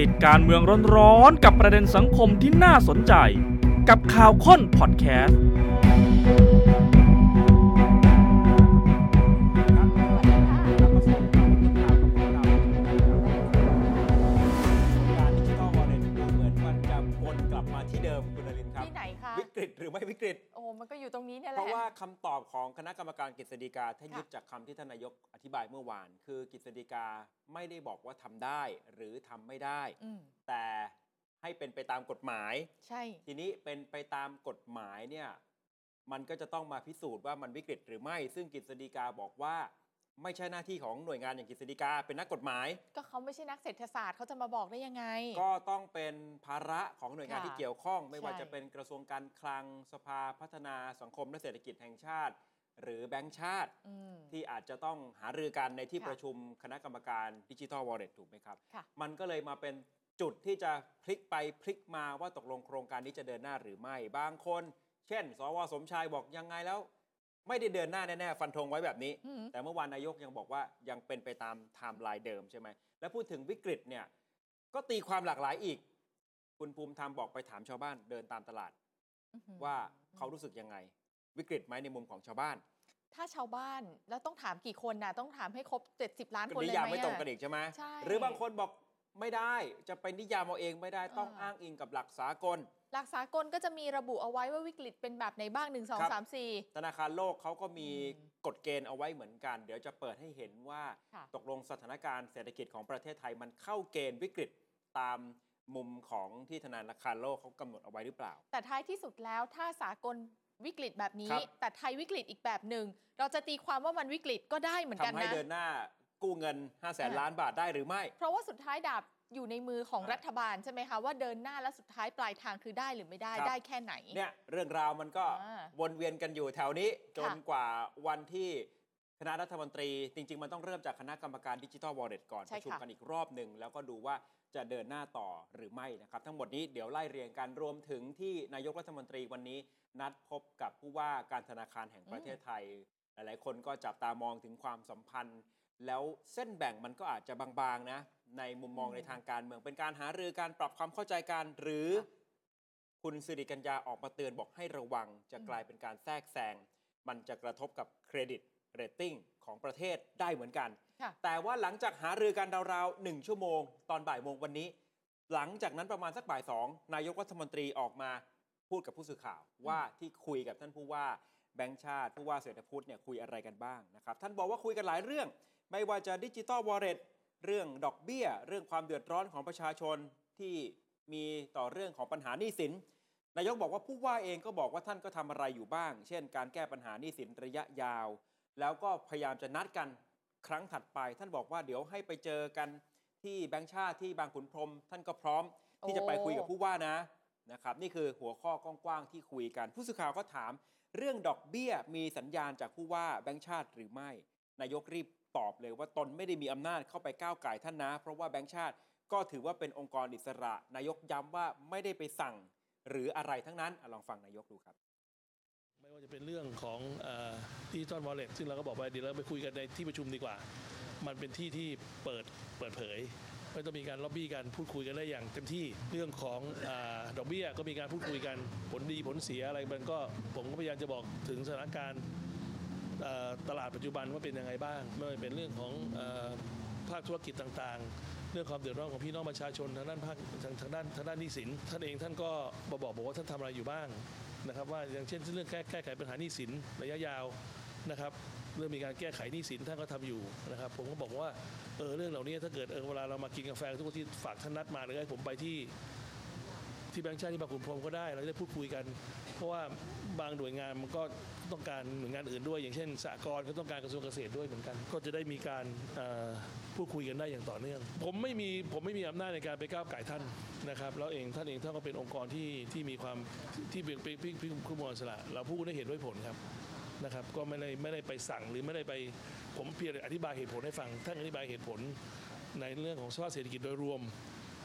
ติดการเมืองร้อนๆกับประเด็นสังคมที่น่าสนใจ กับข่าวค้นพอดแคสต์ ฤตหรือไม่วิกฤต โอ้มันก็อยู่ตรงนี้เนี่ยแหเพละราะว่าคำตอบของคณะกรรมการกฤษฎีกาถ้าค่ะยึดจากคำที่ท่านนายกอธิบายเมื่อวาน คือกฤษฎีกาไม่ได้บอกว่าทำได้หรือทำไม่ได้อืมแต่ให้เป็นไปตามกฎหมาย ใช่ ทีนี้เป็นไปตามกฎหมายเนี่ยมันก็จะต้องมาพิสูจน์ว่ามันวิกฤตหรือไม่ ซึ่งกฤษฎีกาบอกว่า ไม่ใช่หน้าที่ของหน่วยงานอย่างกฤษฎีกาเป็นนักกฎหมาย ก็เขาไม่ใช่นักเศรษฐศาสตร์เขาจะมาบอกได้ยังไง ก็ต้องเป็นภาระของหน่วยงานค่ะที่เกี่ยวข้อง ไม่ว่าใช่จะเป็นกระทรวงการคลังสภาพัฒนาสังคมและเศรษฐกิจแห่งชาติ หรือแบงก์ชาติอืมที่อาจจะต้องหารือกันในที่ค่ะประชุมคณะกรรมการดิจิทัลวอลเล็ตถูกไหมครับค่ะมันก็เลยมาเป็นจุดที่จะพลิกไปพลิกมาว่าตกลงโครงการนี้จะเดินหน้าหรือไม่บางคน เช่น สว.สมชายบอกยังไงแล้ว ไม่ได้เดินหน้าแน่ๆฟันธงไว้แบบนี้อืมแต่เมื่อวานนายกยังบอกว่ายังเป็นไปตามไทม์ไลน์เดิมใช่ไหมและพูดถึงวิกฤตเนี่ยก็ตีความหลากหลายอีก คุณภูมิธรรมบอกไปถามชาวบ้านเดินตามตลาดอื้อหือว่าเขารู้สึกยังไง วิกฤตไหมในมุมของชาวบ้าน ถ้าชาวบ้านแล้วต้องถามกี่คนน่ะต้องถามให้ครบ 70 ล้านก็คนนิเลยยามไหมไม่ตรงกันอะอีกใช่ไหมใช่หรือบางคนบอก ไม่ได้จะไปนิยามเอาเองไม่ได้ต้องอ่าอ้างอิงกับหลักสากล หลักสากลก็จะมีระบุเอาไว้ว่าวิกฤตเป็นแบบไหนบ้าง1ครับ2 3 4 ธนาคารโลกเขาก็มีอืมกฎเกณฑ์เอาไว้เหมือนกัน เดี๋ยวจะเปิดให้เห็นว่าค่ะตกลงสถานการณ์เศรษฐกิจของประเทศไทยมันเข้าเกณฑ์วิกฤตตามมุมของที่ธนาคารโลกเขากำหนดเอาไว้หรือเปล่า แต่ท้ายที่สุดแล้วถ้าสากลวิกฤตแบบนี้ครับแต่ไทยวิกฤตอีกแบบหนึ่งเราจะตีความว่ามันวิกฤตก็ได้เหมือนกันทำให้นะเดินหน้า กู้เงิน 5 0 0แสนอ่าล้านบาทได้หรือไม่ เพราะว่าสุดท้ายดาบอยู่ในมือของอ่ารัฐบาลใช่ไหมคะว่าเดินหน้าแล้วสุดท้ายปลายทางคือได้หรือไม่ได้ครับได้แค่ไหนเนี่ยเรื่องราวมันก็อ่าวนเวียนกันอยู่แถวนี้จนค่ะกว่าวันที่คณะรัฐมนตรี จริง ๆ มันต้องเริ่มจากคณะกรรมการดิจิทัลวอลเล็ตก่อนใช่ประชุมค่ะกันอีกรอบหนึ่งแล้วก็ดูว่าจะเดินหน้าต่อหรือไม่นะครับทั้งหมดนี้เดี๋ยวไล่เรียงกันรวมถึงที่นายกรัฐมนตรีวันนี้ นัดพบกับผู้ว่าการธนาคารแห่งประเทศไทย หลายๆ คนก็จับตามองถึงความสัมพันธ์ แล้วเส้นแบ่งมันก็อาจจะบางๆนะ ในมุมมองอืมในทางการเมืองเป็นการหารือการปรับความเข้าใจกันหรือ คุณสิริกัญญาออกมาเตือนบอกให้ระวัง จะอืมกลายเป็นการแทรกแซงมันจะกระทบกับ credit rating ของประเทศได้เหมือนกันค่ะแต่ว่าหลังจากหารือกันราวๆหนึ่งชั่วโมง ตอนบ่ายโมงวันนี้ หลังจากนั้นประมาณสักบ่ายสองนายกรัฐมนตรีออกมาพูดกับผู้สื่อข่าวว่าที่คุยกับท่านผู้ว่าแบงค์ชาติผู้ว่าเศรษฐพุฒิเนี่ยคุยอะไรกันบ้างนะครับท่านบอกว่าคุยกันหลายเรื่อง ไม่ว่าจะดิจิตอลวอลเล็ตเรื่องดอกเบี้ย เรื่องความเดือดร้อนของประชาชนที่มีต่อเรื่องของปัญหาหนี้สิน นายกบอกว่าผู้ว่าเองก็บอกว่าท่านก็ทำอะไรอยู่บ้าง เช่น การแก้ปัญหาหนี้สินระยะยาว แล้วก็พยายามจะนัดกันครั้งถัดไป ท่านบอกว่าเดี๋ยวให้ไปเจอกันที่แบงค์ชาติที่บางขุนพรม ท่านก็พร้อมที่จะไปคุยกับผู้ว่านะนะครับนี่คือหัวข้อกว้างๆที่คุยกัน ผู้สื่อข่าวก็ถาม เรื่องดอกเบี้ยมีสัญญาณจากผู้ว่าแบงค์ชาติหรือไม่ นายกรีบ ตอบเลยว่าตนไม่ได้มีอำนาจเข้าไปก้าวไก่ท่านนะ เพราะว่าแบงค์ชาติก็ถือว่าเป็นองค์กรอิสระ นายกย้ำว่าไม่ได้ไปสั่ง หรืออะไรทั้งนั้นอลองฟังนายกดูครับ ไม่ว่าจะเป็นเรื่องของดิจิตอลวอลเล็ตซึ่งเราก็บอกว่าเดี๋ยวเราไปคุยกันในที่ประชุมดีกว่า มันเป็นที่ที่เปิดเปิดเผยไม่ต้องมีการล็อบบี้กันพูดคุยกันได้อย่างเต็มที่เรื่องของอดอกเบี้ยก็มีการพูดคุยกันผลดีผลเสียอะไรมันก็ผมก็พยายามจะบอกถึงสถานการณ์ ตลาดปัจจุบันว่าเป็นยังไงบ้าง ไม่ว่าเป็นเรื่องของอภาคธุรกิจต่างๆ เรื่องความเดือดร้อนของพี่น้องประชาชนทางด้านภาคทางทางด้านทางด้านหนี้สิน ท่านเองท่านก็บอกบอกว่าท่านทำอะไรอยู่บ้างนะครับว่าอย่างเช่นเรื่องแก้แก้ไขปัญหาหนี้สินระยะยาวนะครับเรื่องมีการแก้ไขหนี้สินท่านก็ทำอยู่นะครับผมก็บอกว่าเออเรื่องเหล่านี้ถ้าเกิดเออเวลาเรามากินกาแฟทุกที่ฝากท่านนัดมาหรือให้ผมไปที่ ที่แบงค์ชาติที่บางขุนพรมก็ได้ เราจะได้พูดคุยกัน เพราะว่าบางหน่วยงานมันก็ต้องการหน่วยงานอื่นด้วย อย่างเช่นสหกรณ์ก็ต้องการกระทรวงเกษตรด้วยเหมือนกัน ก็จะได้มีการพูดคุยกันได้อย่างต่อเนื่อง ผมไม่มีผมไม่มีอำนาจในการไปก้าวไก่ท่านนะครับแล้วเองท่านเองท่านก็เป็นองค์กรที่ที่มีความที่เป็นเป็นพี่พี่ผู้มวลสละเราพูดได้เหตุด้วยผลครับนะครับ ก็ไม่ได้ไม่ได้ไปสั่งหรือไม่ได้ไปผมเพียงอธิบายเหตุผลให้ฟังท่านอธิบายเหตุผลในเรื่องของสภาพเศรษฐกิจโดยรวม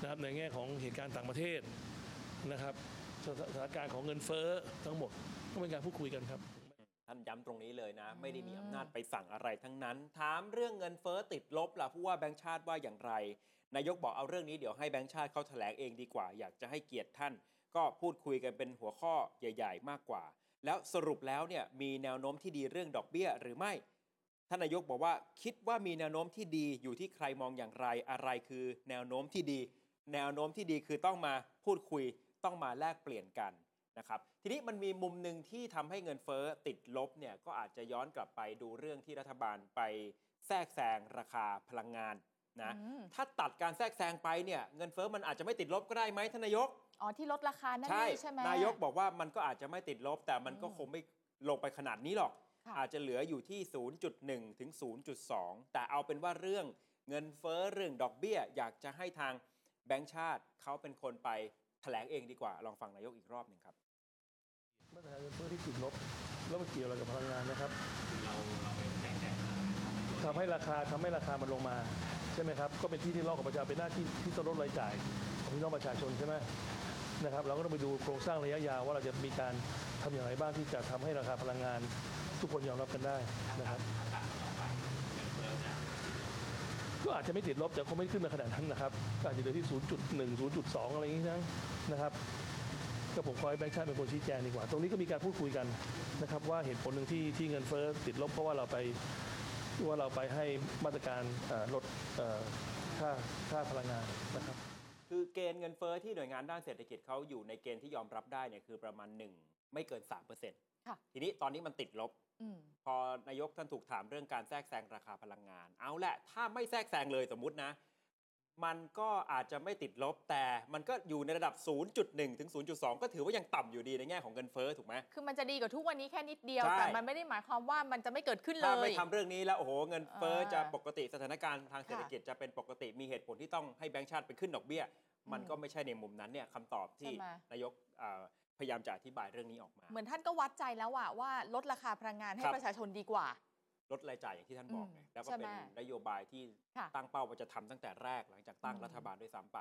นะครับในแง่ของเหตุการณ์ต่างประเทศ นะครับสถานการณ์ของเงินเฟ้อทั้งหมดก็เป็นการพูดคุยกันครับท่านย้ำตรงนี้เลยนะ ไม่ได้มีอำนาจไปสั่งอะไรทั้งนั้น ถามเรื่องเงินเฟ้อติดลบล่ะผู้ว่าแบงค์ชาติว่าอย่างไร นายกบอกเอาเรื่องนี้เดี๋ยวให้แบงค์ชาติเขาแถลงเองดีกว่า อยากจะให้เกียรติท่าน ก็พูดคุยกันเป็นหัวข้อใหญ่ ๆ มากกว่า แล้วสรุปแล้วเนี่ยมีแนวโน้มที่ดีเรื่องดอกเบี้ยหรือไม่ท่านนายกบอกว่าคิดว่ามีแนวโน้มที่ดีอยู่ที่ใครมองอย่างไรอะไรคือ แนวโน้มที่ดี แนวโน้มที่ดีคือต้องมาพูดคุย ต้องมาแลกเปลี่ยนกันนะครับทีนี้มันมีมุมหนึ่งที่ทำให้เงินเฟ้อติดลบเนี่ยก็อาจจะย้อนกลับไปดูเรื่องที่รัฐบาลไปแทรกแซงราคาพลังงานนะอืมถ้าตัดการแทรกแซงไปเนี่ยเงินเฟ้อมันอาจจะไม่ติดลบก็ได้ไหมท่านนายกอ๋อที่ลดราคานั่นใช่นี่ใช่ไหมนายกบอกว่ามันก็อาจจะไม่ติดลบ แต่มันก็อืมคงไม่ลงไปขนาดนี้หรอกค่ะอาจจะเหลืออยู่ที่ 0.1 ถึง 0.2 แต่เอาเป็นว่าเรื่องเงินเฟ้อเรื่องดอกเบี้ย อยากจะให้ทางแบงก์ชาติเขาเป็นคนไปแถลงเองดีกว่า ลองฟังนายกอีกรอบหนึ่งครับมาตรการเงินเฟ้อที่ติดลบแล้วมันเกี่ยวอะไรกับพลังงานนะครับทำให้ราคาทำให้ราคามันลงมาใช่ไหมครับก็เป็นที่ที่รากับประชาชนเป็นหน้าที่ที่ต้องลดรายจ่ายของพี่น้องประชาชนใช่ไหมนะครับ เราก็ต้องไปดูโครงสร้างระยะยาวว่าเราจะมีการทำอย่างไรบ้างที่จะทำให้ราคาพลังงานทุกคนยอมรับกันได้นะครับ ก็อาจจะไม่ติดลบแต่คงไม่ขึ้นมาขนาดนั้นนะครับอาจจะเหลือที่ 0.1 0.2 อะไรอย่างนี้นะนะครับก็ผมขอให้แบงค์ชาติเป็นคนชี้แจงดีกว่า ตรงนี้ก็มีการพูดคุยกันนะครับว่าเหตุผลหนึ่งที่ที่เงินเฟ้อติดลบเพราะว่าเราไปว่าเราไปให้มาตรการลดค่าค่าพลังงานนะครับ คือเกณฑ์เงินเฟ้อที่หน่วยงานด้านเศรษฐกิจเขาอยู่ในเกณฑ์ที่ยอมรับได้เนี่ยคือประมาณ 1 ไม่เกิน3%ค่ะทีนี้ตอนนี้มันติดลบอืมพอนายกท่านถูกถามเรื่องการแทรกแซงราคาพลังงาน เอาแหละถ้าไม่แทรกแซงเลยสมมุตินะ มันก็อาจจะไม่ติดลบแต่มันก็อยู่ในระดับ 0.1 ถึง 0.2 ก็ถือว่ายังต่ำอยู่ดีในแง่ของเงินเฟ้อถูกไหมคือมันจะดีกว่าทุกวันนี้แค่นิดเดียวใช่แต่มันไม่ได้หมายความว่ามันจะไม่เกิดขึ้นเลถ้ายไม่ทำเรื่องนี้แล้วโอ้โหเงินเฟ้ออ่าจะปกติสถานการณ์ทางเศรษฐกิจจะเป็นปกติมีเหตุผลที่ต้องให้แบงก์ชาติไปขึ้นดอกเบี้ย มันก็ไม่ใช่ในมุมนั้นเนี่ยคำตอบที่ใช่ไหมนายกอ่า พยายามจะอธิบายเรื่องนี้ออกมา เหมือนท่านก็วัดใจแล้วอะว่าลดราคาพลังงานให้ครับประชาชนดีกว่า ลดรายจ่ายอย่างที่ท่านบอกไงอืมแล้วก็ใช่เป็นไหมนโยบายที่ค่ะตั้งเป้าว่าจะทำตั้งแต่แรกหลังจากตั้งอืมรัฐบาลด้วยซ้ำไป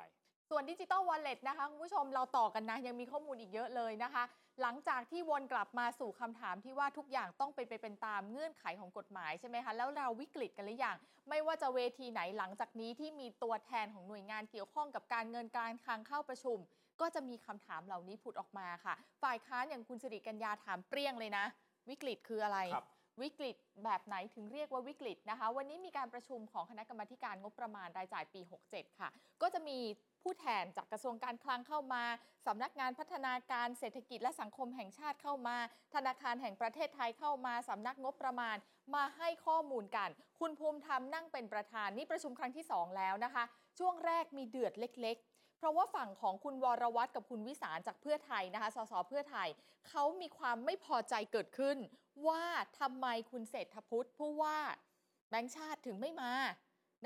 ส่วนดิจิตอลวอลเล็ตนะคะคุณผู้ชมเราต่อกันนะยังมีข้อมูลอีกเยอะเลยนะคะ หลังจากที่วนกลับมาสู่คำถามที่ว่าทุกอย่างต้องเป็นไปเป็นตามเงื่อนไขของกฎหมายใช่ไหมคะแล้วเราวิกฤตกันหรือยังไม่ว่าจะเวทีไหนหลังจากนี้ที่มีตัวแทนของหน่วยงานเกี่ยวข้องกับการเงินการคลังเข้าประชุม ก็จะมีคำถามเหล่านี้ผุดออกมาค่ะ ฝ่ายค้านอย่างคุณสิริกัญญาถามเปรี้ยงเลยนะ วิกฤตคืออะไรครับวิกฤตแบบไหนถึงเรียกว่าวิกฤตนะคะ วันนี้มีการประชุมของคณะกรรมาธิการงบประมาณรายจ่ายปี 67 ค่ะ ก็จะมีผู้แทนจากกระทรวงการคลังเข้ามา สำนักงานพัฒนาการเศรษฐกิจและสังคมแห่งชาติเข้ามา ธนาคารแห่งประเทศไทยเข้ามา สำนักงบประมาณมาให้ข้อมูลกัน คุณภูมิธรรมนั่งเป็นประธานนี่ประชุมครั้งที่ 2 แล้วนะคะ ช่วงแรกมีเดือดเล็กๆเพ ราะว่าฝั่งของคุณวรวัตรกับคุณวิสารจากเพื่อไทยนะคะ สสเพื่อไทยเขามีความไม่พอใจเกิดขึ้น ว่าทำไมคุณเศรษฐพุทธผู้ว่าแบงค์ชาติถึงไม่มา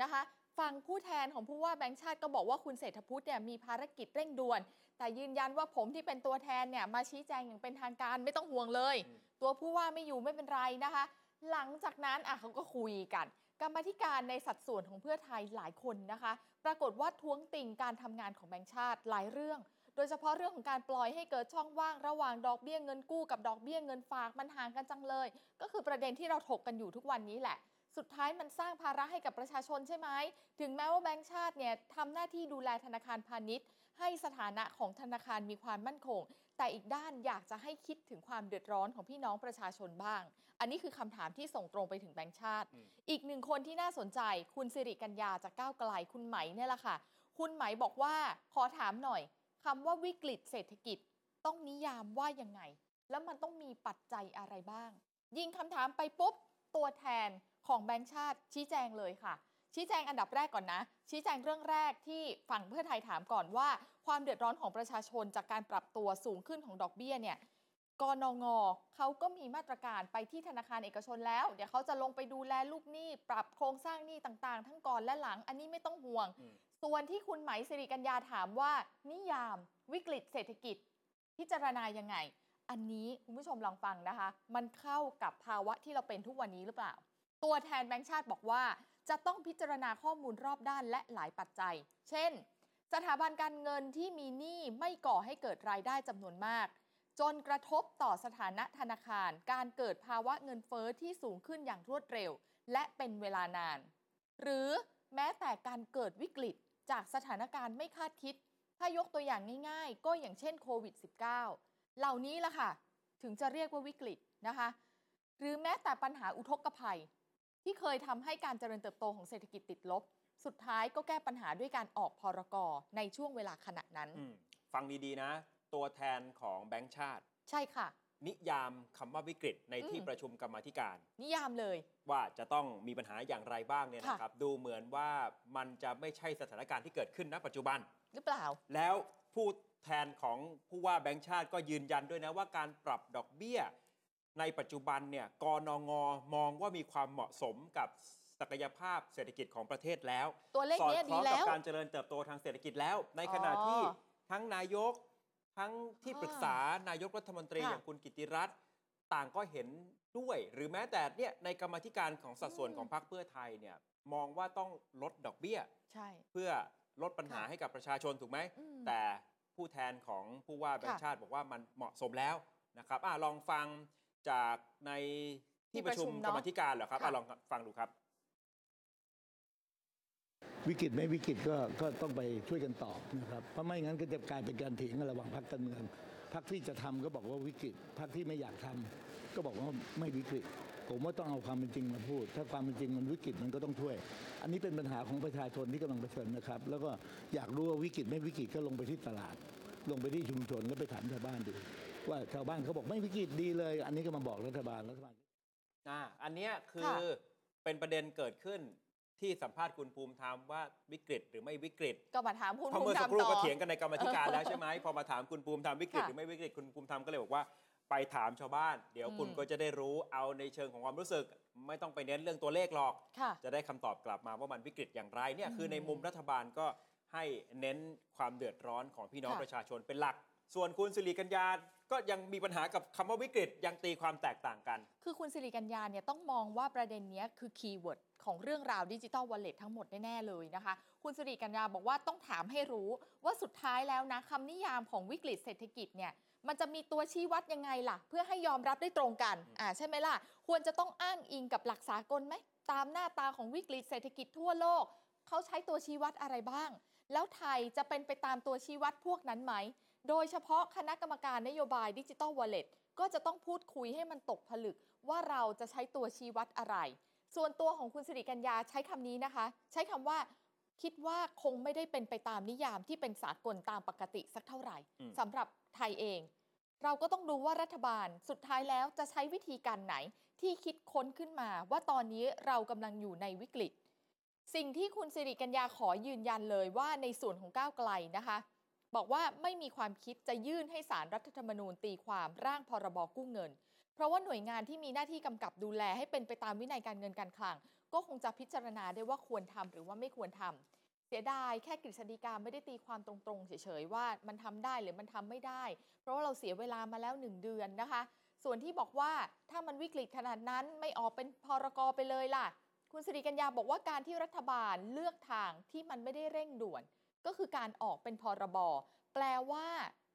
นะคะฝั่งผู้แทนของผู้ว่าแบงค์ชาติก็บอกว่าคุณเศรษฐพุทธเนี่ยมีภารกิจเร่งด่วน แต่ยืนยันว่าผมที่เป็นตัวแทนเนี่ยมาชี้แจงอย่างเป็นทางการไม่ต้องห่วงเลย ตัวผู้ว่าไม่อยู่ไม่เป็นไรนะคะ หลังจากนั้นอะเขาก็คุยกันกรรมธิการในสัดส่วนของเพื่อไทยหลายคนนะคะ ปรากฏว่าท้วงติงการทำงานของแบงค์ชาติหลายเรื่อง โดยเฉพาะเรื่องของการปล่อยให้เกิดช่องว่างระหว่างดอกเบี้ยเงินกู้กับดอกเบี้ยเงินฝากมันห่างกันจังเลย ก็คือประเด็นที่เราถกกันอยู่ทุกวันนี้แหละสุดท้ายมันสร้างภาระให้กับประชาชนใช่ไหม ถึงแม้ว่าแบงก์ชาติเนี่ยทำหน้าที่ดูแลธนาคารพาณิชย์ ให้สถานะของธนาคารมีความมั่นคง แต่อีกด้านอยากจะให้คิดถึงความเดือดร้อนของพี่น้องประชาชนบ้าง อันนี้คือคำถามที่ส่งตรงไปถึงแบงก์ชาติอืมอีกหนึ่งคนที่น่าสนใจคุณสิริกัญญาจากก้าวไกลคุณไหมเนี่ยแหละค่ะ คุณไหมบอกว่าขอถามหน่อยคำว่าวิกฤตเศรษฐกิจ ต้องนิยามว่ายังไง แล้วมันต้องมีปัจจัยอะไรบ้าง ยิงคำถามไปปุ๊บตัวแทนของแบงก์ชาติชี้แจงเลยค่ะ ชี้แจงอันดับแรกก่อนนะ ชี้แจงเรื่องแรกที่ฝั่งเพื่อไทยถามก่อนว่า ความเดือดร้อนของประชาชนจากการปรับตัวสูงขึ้นของดอกเบี้ยเนี่ย กนงเขาก็มีมาตรการไปที่ธนาคารเอกชนแล้ว เดี๋ยวเขาจะลงไปดูแลลูกหนี้ปรับโครงสร้างหนี้ต่างๆ ทั้งก่อนและหลังอันนี้ไม่ต้องห่วงอืมส่วนที่คุณไหมสิริกัญญาถามว่า นิยามวิกฤตเศรษฐกิจ พิจารณายังไง อันนี้คุณผู้ชมลองฟังนะคะ มันเข้ากับภาวะที่เราเป็นทุกวันนี้หรือเปล่า ตัวแทนแบงก์ชาติบอกว่า จะต้องพิจารณาข้อมูลรอบด้านและหลายปัจจัย เช่น สถาบันการเงินที่มีหนี้ไม่ก่อให้เกิดรายได้จำนวนมาก จนกระทบต่อสถานะธนาคาร การเกิดภาวะเงินเฟอ้อที่สูงขึ้นอย่างรวดเร็ว และเป็นเวลานาน หรือแม้แต่การเกิดวิกฤตจากสถานการณ์ไม่คาดคิด ถ้ายกตัวอย่างง่ายๆ ก็อย่างเช่นโควิด -19 เหล่านี้ละค่ะ ถึงจะเรียกว่าวิกฤตนะคะ หรือแม้แต่ปัญหาอุทกภัย ที่เคยทำให้การเจริญเติบโตของเศรษฐกิจติดลบ สุดท้ายก็แก้ปัญหาด้วยการออกพรกรในช่วงเวลาขณะนั้น ฟังดีๆนะ ตัวแทนของแบงก์ชาติ ใช่ค่ะ นิยามคำว่าวิกฤตในที่อืม ประชุมกรรมาธิการ นิยามเลย ว่าจะต้องมีปัญหาอย่างไรบ้างเนี่ยค่ะ นะครับ ดูเหมือนว่ามันจะไม่ใช่สถานการณ์ที่เกิดขึ้นณปัจจุบัน หรือเปล่า แล้วผู้แทนของผู้ว่าแบงก์ชาติก็ยืนยันด้วยนะว่าการปรับดอกเบี้ย ในปัจจุบันเนี่ยกนงมองว่ามีความเหมาะสมกับศักยภาพเศรษฐกิจของประเทศแล้วตัวเลขสอดเนี้ยคล้ดีองแล้กับวการเจริญเติบโตทางเศรษฐกิจแล้ว ในขณะอ๋อ ที่ทั้งนายก ทั้งที่อ่าปรึกษานายกรัฐมนตรีค่ะอย่างคุณกิติรัตน์ต่างก็เห็นด้วย หรือแม้แต่เนี่ยในกรรมาธิการของสัดส่วนอืมของพรรคเพื่อไทยเนี่ยมองว่าต้องลดดอกเบี้ย ใช่ เพื่อลดปัญหาค่ะให้กับประชาชนถูกไหมอืมแต่ผู้แทนของผู้ว่าแบงค์ค่ะชาติบอกว่ามันเหมาะสมแล้วนะครับอะลองฟังจากในที่ประชุมที่ประชุมกรรเนมาอะธิการเหรอครับค่ะอะลองฟังดูครับ วิกฤตไม่วิกฤตก็ก็ต้องไปช่วยกันตอบนะครับเพราะไม่งั้นก็จะกลายเป็นการเถียงกันระหว่างพรรคการเมืองพรรคที่จะทำก็บอกว่าวิกฤตพรรคที่ไม่อยากทำก็บอกว่าไม่วิกฤต ผมว่าต้องเอาความเป็นจริงมาพูด ถ้าความเป็นจริงมันวิกฤตมันก็ต้องช่วย อันนี้เป็นปัญหาของประชาชนที่กำลังเผชิญนะครับ แล้วก็อยากรู้ว่าวิกฤตไม่วิกฤตก็ลงไปที่ตลาด ลงไปที่ชุมชนแล้วไปถามชาวบ้านดูว่าชาวบ้านเขาบอกไม่วิกฤตดีเลย อันนี้ก็มาบอกรัฐบาลรัฐบาลอ่าอันเนี้ยคือค่ะเป็นประเด็นเกิดขึ้น ที่สัมภาษณ์คุณภูมิธรรมว่าวิกฤตหรือไม่วิกฤตก็มาถามคุณเพราะภูเมื่อมิธรสัรกมครู่ต่อ ก็เถียงกันในกรรมาธิการแล้วใช่ไหมพอมาถามคุณภูมิธรรมวิกฤตค่ะหรือไม่วิกฤตคุณภูมิธรรมก็เลยบอกว่าไปถามชาวบ้าน เดี๋ยวคุณอืม ก็จะได้รู้เอาในเชิงของความรู้สึก ไม่ต้องไปเน้นเรื่องตัวเลขหรอก ค่ะ จะได้คำตอบกลับมาว่ามันวิกฤตอย่างไรเนี่ยอืมคือในมุมรัฐบาลก็ให้เน้นความเดือดร้อนของพี่น้องค่ะ ประชาชนเป็นหลัก ส่วนคุณสิริกัญญาก็ยังมีปัญหากับคำว่าวิกฤตยังตีความแตกต่างกัน คือคุณสิริกัญญาเนี่ยต้องมองว่าประเด็นเนี้ยคือ keyword ของเรื่องราวดิจิ t a ลวอลเล็ตทั้งหมดแน่ ๆ เลยนะคะ คุณสิริกัญญาบอกว่าต้องถามให้รู้ว่าสุดท้ายแล้วนะคำนิยามของวิกฤตเศรษฐกิจเนี่ยมันจะมีตัวชี้วัดยังไงล่ะ เพื่อให้ยอมรับได้ตรงกันอ่าใช่ไหมล่ะ ควรจะต้องอ้างอิงกับหลักสากลไหม ตามหน้าตาของวิกฤตเศรษฐกิจทั่วโลก เขาใช้ตัวชี้วัดอะไรบ้าง แล้วไทยจะเป็นไปตามตัวชี้วัดพวกนั้นไหม โดยเฉพาะคณะกรรมการนโยบายดิจิ t a ลวอลเล็ตก็จะต้องพูดคุยให้มันตกผลึกว่าเราจะใช้ตัวชี้วัดอะไร ส่วนตัวของคุณสิริกัญญาใช้คำนี้นะคะ ใช้คำว่าคิดว่าคงไม่ได้เป็นไปตามนิยามที่เป็นสากลตามปกติสักเท่าไหร่อืมสำหรับไทยเอง เราก็ต้องดูว่ารัฐบาลสุดท้ายแล้วจะใช้วิธีการไหนที่คิดค้นขึ้นมา ว่าตอนนี้เรากำลังอยู่ในวิกฤต สิ่งที่คุณสิริกัญญาขอยืนยันเลยว่าในส่วนของก้าวไกลนะคะ บอกว่าไม่มีความคิดจะยื่นให้สารรัฐธรรมนูญตีความร่างพรบกู้เงิน เพราะว่าหน่วยงานที่มีหน้าที่กำกับดูแลให้เป็นไปตามวินัยการเงินการคลัง ก็คงจะพิจารณาได้ว่าควรทำหรือว่าไม่ควรทำเสียดายแค่กฤษฎีกาไม่ได้ตีความตรงๆเฉยๆว่ามันทำได้หรือมันทำไม่ได้ เพราะว่าเราเสียเวลามาแล้วหนึ่งเดือนนะคะ ส่วนที่บอกว่าถ้ามันวิกฤตขนาดนั้นไม่ออกเป็นพรกไปเลยล่ะ คุณสิริกัญญาบอกว่าการที่รัฐบาลเลือกทางที่มันไม่ได้เร่งด่วน ก็คือการออกเป็นพรบแปลว่า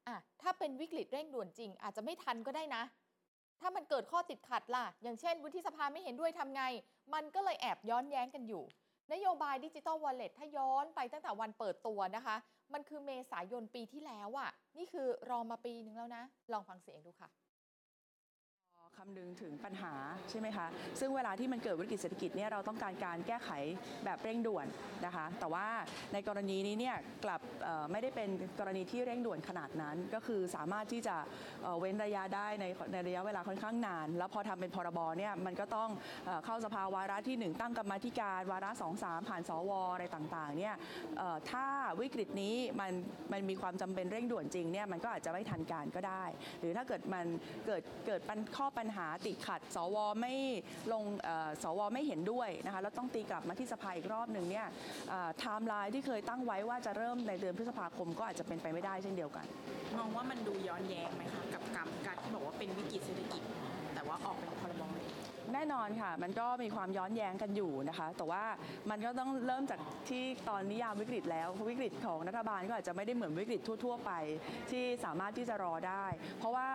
อะถ้าเป็นวิกฤตเร่งด่วนจริง อาจจะไม่ทันก็ได้นะ ถ้ามันเกิดข้อติดขัดล่ะ อย่างเช่นวุฒิสภาไม่เห็นด้วยทำไง มันก็เลยแอบย้อนแย้งกันอยู่ นโยบายดิจิตอลวอลเล็ตถ้าย้อนไปตั้งแต่วันเปิดตัวนะคะ มันคือเมษายนปีที่แล้วอะ่ะ นี่คือรอมาปีนึงแล้วนะ ลองฟังเสียงดูค่ะ คำนึงถึงปัญหาใช่ไหมคะ ซึ่งเวลาที่มันเกิดวิกฤตเศรษฐกิจเนี่ยเราต้องการการแก้ไขแบบเร่งด่วนนะคะ แต่ว่าในกรณีนี้เนี่ยกลับไม่ได้เป็นกรณีที่เร่งด่วนขนาดนั้น ก็คือสามารถที่จะเเว้นระยะได้ในในระยะเวลาค่อนข้างนาน แล้วพอทำเป็นพรบเนี่ยมันก็ต้องเอเข้าสภาวาระที่ 1 ตั้งกรรมธิการ วาระ2 3 ผ่านสวอะไรต่างๆเนี่ยถ้าวิกฤตนี้มันมันมีความจำเป็นเร่งด่วนจริงเนี่ยมันก็อาจจะไม่ทันการก็ได้ หรือถ้าเกิดมันเกิดเกิดปัญข้อปัญญหาติดขัด สวไม่ลงสวไม่เห็นด้วยนะคะแล้วต้องตีกลับมาที่สภาอีกรอบหนึ่งเนี่ยไทม์ไลน์ที่เคยตั้งไว้ว่าจะเริ่มในเดือนพฤษภาคมก็อาจจะเป็นไปไม่ได้เช่นเดียวกัน มองว่ามันดูย้อนแย้งไหมคะกับกับการที่บอกว่าเป็นวิกฤตเศรษฐกิจ แน่นอนค่ะ มันก็มีความย้อนแย้งกันอยู่นะคะ แต่ว่ามันก็ต้องเริ่มจากที่ตอนนิยามวิกฤตแล้ววิกฤตของรัฐบาลก็อาจจะไม่ได้เหมือนวิกฤตทั่ว ๆ ไป ที่สามารถที่จะรอได้ เพราะว่า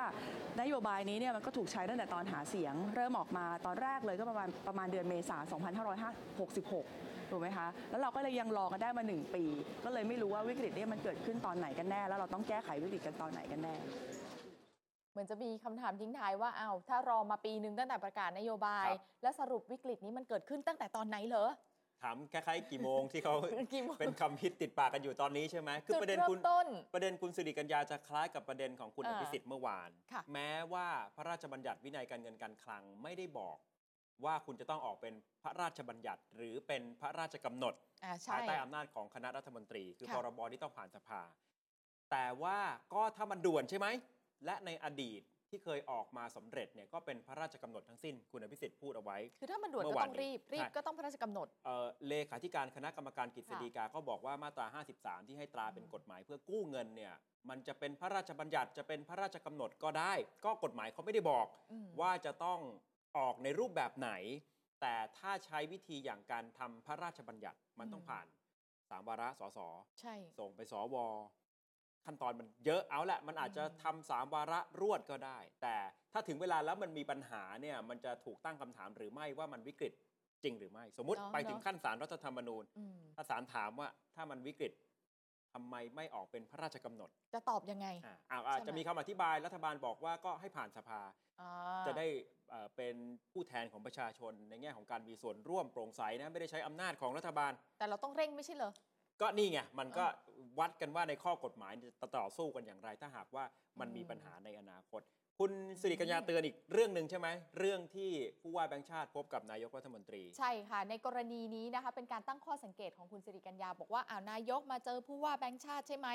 นโยบายนี้เนี่ยมันก็ถูกใช้ตั้งแต่ตอนหาเสียง เริ่มออกมาตอนแรกเลยก็ประมาณประมาณเดือนเมษายน2566ถูกไหมคะ แล้วเราก็เลยยังรอกันได้มา 1 ปี ก็เลยไม่รู้ว่าวิกฤตเนี่ยมันเกิดขึ้นตอนไหนกันแน่ แล้วเราต้องแก้ไขวิกฤตกันตอนไหนกันแน่ มือนจะมีคำถามทิ้งท้ายว่าอ้าวถ้ารอมาปีหนึ่งตั้งแต่ประกาศนโยบายครับแล้วสรุปวิกฤตนี้มันเกิดขึ้นตั้งแต่ตอนไหนเหรอถามคล้ายๆกี่โมงที่เขากี่โมงเป็นคำฮิตติดปากกันอยู่ตอนนี้ใช่ไหมคือจุดประเด็นเริ่คุณมต้นประเด็นคุณสิริกัญญาจะคล้ายกับประเด็นของคุณออ่าภิสิทธิ์เมื่อวานค่ะแม้ว่าพระราชบัญญัติวินัยการเงินการคลังไม่ได้บอก ว่าคุณจะต้องออกเป็นพระราชบัญญัติหรือเป็นพระราชกำหนดอ่าใช่ภายใต้อำนาจของคณะรัฐมนตรี คือค่ะพรบที่ต้องผ่านสภา แต่ว่าก็ถ้ามันด่วนใช่ไหม และในอดีตที่เคยออกมาสำเร็จเนี่ยก็เป็นพระราชกำหนดทั้งสิ้นคุณอภิสิทธิ์พูดเอาไว้ คือถ้ามันด่วนเมื่ก็อวานต้องรีบนี้รีบใช่ก็ต้องพระราชกำหนดเอ่อเลขาธิการคณะกรรมการกฤษค่ะฎีกาก็บอกว่ามาตรา 53 ที่ให้ตราเป็นกฎหมายเพื่อกู้เงินเนี่ยมันจะเป็นพระราชบัญญัติจะเป็นพระราชกำหนดก็ได้ ก็กฎหมายเขาไม่ได้บอกอืมว่าจะต้องออกในรูปแบบไหน แต่ถ้าใช้วิธีอย่างการทำพระราชบัญญัติมันต้องผ่านสามวาระสสใช่ส่งไปสว ขั้นตอนมันเยอะเอาแหละมันอาจจะอืมทำสามวาระรวดก็ได้ แต่ถ้าถึงเวลาแล้วมันมีปัญหาเนี่ยมันจะถูกตั้งคำถามหรือไม่ว่ามันวิกฤตจริงหรือไม่ สมมุติเนาะไปถึงเนาะขั้นศาลรัฐธรรมนูญอืมถ้าศาลถามว่าถ้ามันวิกฤตทำไมไม่ออกเป็นพระราชกำหนด จะตอบยังไงอ่าอ่าอาจใช่ไหมจะมีคำอธิบายรัฐบาลบอกว่าก็ให้ผ่านสภาอ่าจะได้เอ่อเป็นผู้แทนของประชาชนในแง่ของการมีส่วนร่วมโปร่งใสนะไม่ได้ใช้อำนาจของรัฐบาล แต่เราต้องเร่งไม่ใช่เหรอ ก็นี่ไงมันก็วัดกันว่าในข้อกฎหมายจะต่อสู้กันอย่างไร ถ้าหากว่ามันมีอืมปัญหาในอนาคต คุณสิริกัญญาเตือนอีกเรื่องหนึ่งใช่ไหม เรื่องที่ผู้ว่าแบงค์ชาติพบกับนายกรัฐมนตรี ใช่ค่ะ ในกรณีนี้นะคะเป็นการตั้งข้อสังเกตของคุณสิริกัญญาบอกว่าอ้าวนายกมาเจอผู้ว่าแบงค์ชาติใช่ไหม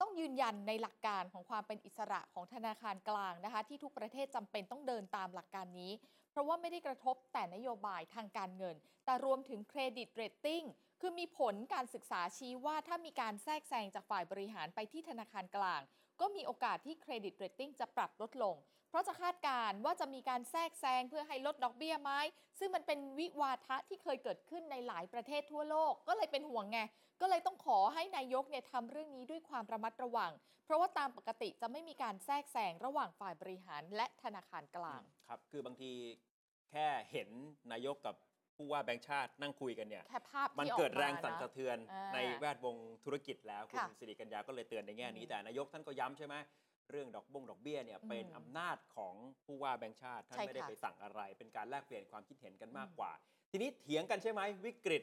ต้องยืนยันในหลักการของความเป็นอิสระของธนาคารกลางนะคะ ที่ทุกประเทศจำเป็นต้องเดินตามหลักการนี้ เพราะว่าไม่ได้กระทบแต่นโยบายทางการเงิน แต่รวมถึง credit rating คือมีผลการศึกษาชี้ว่าถ้ามีการแทรกแซงจากฝ่ายบริหารไปที่ธนาคารกลาง ก็มีโอกาสที่ credit rating จะปรับลดลง เพราะจะคาดการณ์ว่าจะมีการแทรกแซงเพื่อให้ลดดอกเบี้ยไหมซึ่งมันเป็นวิวาทะที่เคยเกิดขึ้นในหลายประเทศทั่วโลก ก็เลยเป็นห่วงไง ก็เลยต้องขอให้นายกเนี่ยทำเรื่องนี้ด้วยความระมัดระวัง เพราะว่าตามปกติจะไม่มีการแทรกแซงระหว่างฝ่ายบริหารและธนาคารกลาง ครับ คือบางทีแค่เห็นนายกกับ ผู้ว่าแบงค์ชาตินั่งคุยกันเนี่ย แค่ภาพมันที่ออกเกิดแรงมาสั่นนะสะเทือนอ่าในแวดวงธุรกิจแล้ว คุณค่ะสิริกัญญาก็เลยเตือนในแง่นี้อืมแต่นายกท่านก็ย้ำใช่ไหมเรื่องดอกบงดอกเบี้ยเนี่ยอืมเป็นอำนาจของผู้ว่าแบงค์ชาติท่านใช่ไม่ได้ค่ะไปสั่งอะไร เป็นการแลกเปลี่ยนความคิดเห็นกันมากอืมกว่า ทีนี้เถียงกันใช่ไหมวิกฤต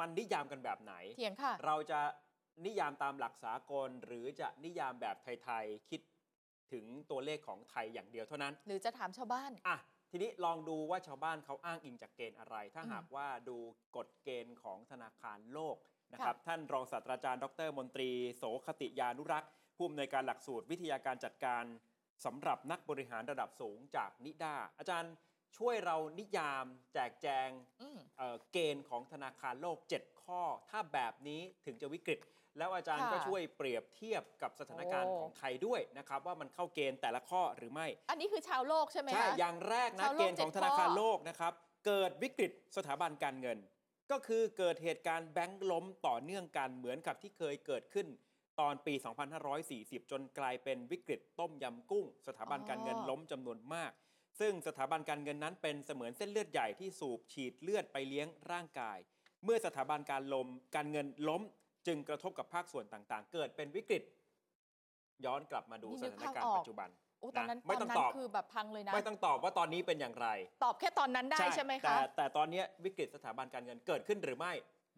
มันนิยามกันแบบไหนเถียงค่ะเราจะนิยามตามหลักสากล หรือจะนิยามแบบไทยๆคิดถึงตัวเลขของไทยอย่างเดียวเท่านั้น หรือจะถามชาวบ้านอะ ทีนี้ลองดูว่าชาวบ้านเขาอ้างอิงจากเกณฑ์อะไร ถ้าอืมหากว่าดูกฎเกณฑ์ของธนาคารโลกนะครับท่านรองศาสตราจารย์ ดรมนตรี โสคติยานุรักษ์ผู้อำนวยการหลักสูตรวิทยาการจัดการสำหรับนักบริหารระดับสูงจากนิด้าอาจารย์ช่วยเรานิยามแจกแจงอืมเอ่อเกณฑ์ของธนาคารโลก 7 ข้อ ถ้าแบบนี้ถึงจะวิกฤต แล้วอาจารย์ค่ะก็ช่วยเปรียบเทียบกับสถานการณ์โอ้ของไทยด้วยนะครับว่ามันเข้าเกณฑ์แต่ละข้อหรือไม่ อันนี้คือชาวโลกใช่ไหมใช่คะอย่างแรกนะชาวโลกเกณฑ์ของเจ็ธดนาคารข้อโลกนะครับเกิดวิกฤตสถาบันการเงิน ก็คือเกิดเหตุการณ์แบงก์ล้มต่อเนื่องกันเหมือนกับที่เคยเกิดขึ้นตอนปี 2540 จนกลายเป็นวิกฤตต้มยำกุ้ง สถาบันการเงินล้มจำนวนมาก ซึ่งสถาบันการเงินนั้นเป็นเสมือนเส้นเลือดใหญ่ที่สูบฉีดเลือดไปเลี้ยงร่างกาย เมื่อสถาบันการลมการเงินล้ม จึงกระทบกับภาคส่วนต่างๆ เกิดเป็นวิกฤต ย้อนกลับมาดูนี่สนึกถานภาพการอณ์อกปัจจุบันโอ้ตอนนั้นนะไม่ตต้ออนงนั้ตนอบคือแบบพังเลยนะ ไม่ต้องตอบว่าตอนนี้เป็นอย่างไร ตอบแค่ตอนนั้นได้ใช่ไหมแต่คะแต่ตอนนี้วิกฤตสถาบันการเงินเกิดขึ้นหรือไม่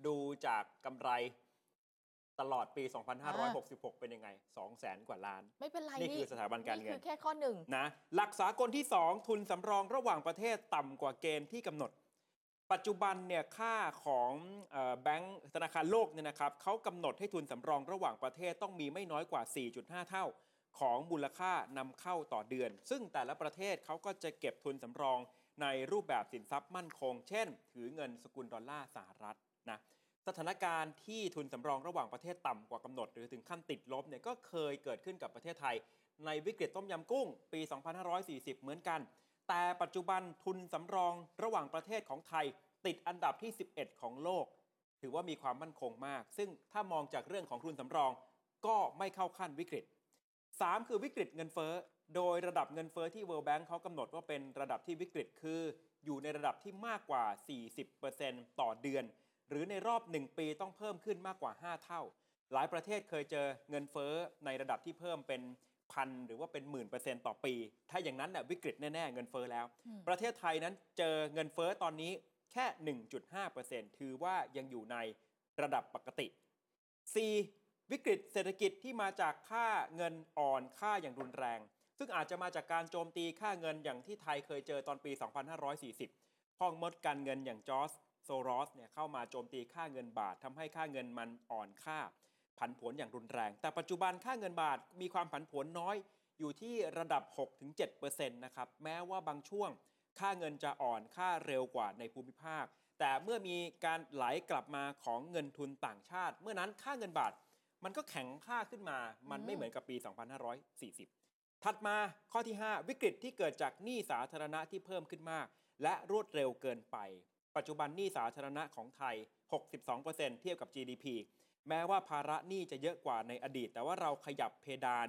ดูจากกำไรตลอดปี 2566 เป็นยังไง 2 0 0แสนกว่าล้าน ไม่เป็นไร นี่คือสถาบันการเงิน นี่คือแค่ข้อหนึ่งนะ หลักสากลที่ 2 ทุนสำรองระหว่างประเทศต่ำกว่าเกณฑ์ที่กำหนด ปัจจุบันเนี่ยค่าของแบงก์ธนาคารโลกเนี่ยนะครับเขากำหนดให้ทุนสำรองระหว่างประเทศต้องมีไม่น้อยกว่า 4.5 เท่า ของมูลค่านำเข้าต่อเดือน ซึ่งแต่ละประเทศเขาก็จะเก็บทุนสำรองในรูปแบบสินทรัพย์มั่นคง เช่น ถือเงินสกุลดอลลาร์สหรัฐนะสถานการณ์ที่ทุนสำรองระหว่างประเทศต่ำกว่ากำหนด หรือถึงขั้นติดลบเนี่ยก็เคยเกิดขึ้นกับประเทศไทย ในวิกฤตต้มยำกุ้งปี 2540 เหมือนกัน แต่ปัจจุบันทุนสำรองระหว่างประเทศของไทย ติดอันดับที่ 11 ของโลก ถือว่ามีความมั่นคงมาก ซึ่งถ้ามองจากเรื่องของทุนสำรองก็ไม่เข้าขั้นวิกฤต 3 คือวิกฤตเงินเฟ้อ โดยระดับเงินเฟ้อที่ World Bank เขากำหนดว่าเป็นระดับที่วิกฤตคือ อยู่ในระดับที่มากกว่า 40%ต่อเดือน หรือในรอบ 1 ปีต้องเพิ่มขึ้นมากกว่า 5 เท่า หลายประเทศเคยเจอเงินเฟ้อในระดับที่เพิ่มเป็น พันหรือว่าเป็นหมื่นเปอร์เซ็นต์ต่อปี ถ้าอย่างนั้นน่ะวิกฤตแน่ๆ เงินเฟ้อแล้วอืมประเทศไทยนั้นเจอเงินเฟ้อตอนนี้แค่ 1.5%ถือว่ายังอยู่ในระดับปกติ 4. วิกฤตเศรษฐกิจที่มาจากค่าเงินอ่อนค่าอย่างรุนแรง ซึ่งอาจจะมาจากการโจมตีค่าเงินอย่างที่ไทยเคยเจอตอนปี 2540พ่อมดการเงินอย่างจอร์จโซรอสเนี่ยเข้ามาโจมตีค่าเงินบาททำให้ค่าเงินมันอ่อนค่า ผันผวนอย่างรุนแรง แต่ปัจจุบันค่าเงินบาทมีความผันผวนน้อยอยู่ที่ระดับ 6-7%นะครับแม้ว่าบางช่วงค่าเงินจะอ่อนค่าเร็วกว่าในภูมิภาค แต่เมื่อมีการไหลกลับมาของเงินทุนต่างชาติ เมื่อนั้นค่าเงินบาทมันก็แข็งค่าขึ้นมา มันไม่เหมือนกับปี 2540 ถัดมาข้อที่ 5 วิกฤตที่เกิดจากหนี้สาธารณะที่เพิ่มขึ้นมาก และรวดเร็วเกินไป ปัจจุบันหนี้สาธารณะของไทย 62%เทียบกับ GDP แม้ว่าภาระหนี้จะเยอะกว่าในอดีต แต่ว่าเราขยับเพดาน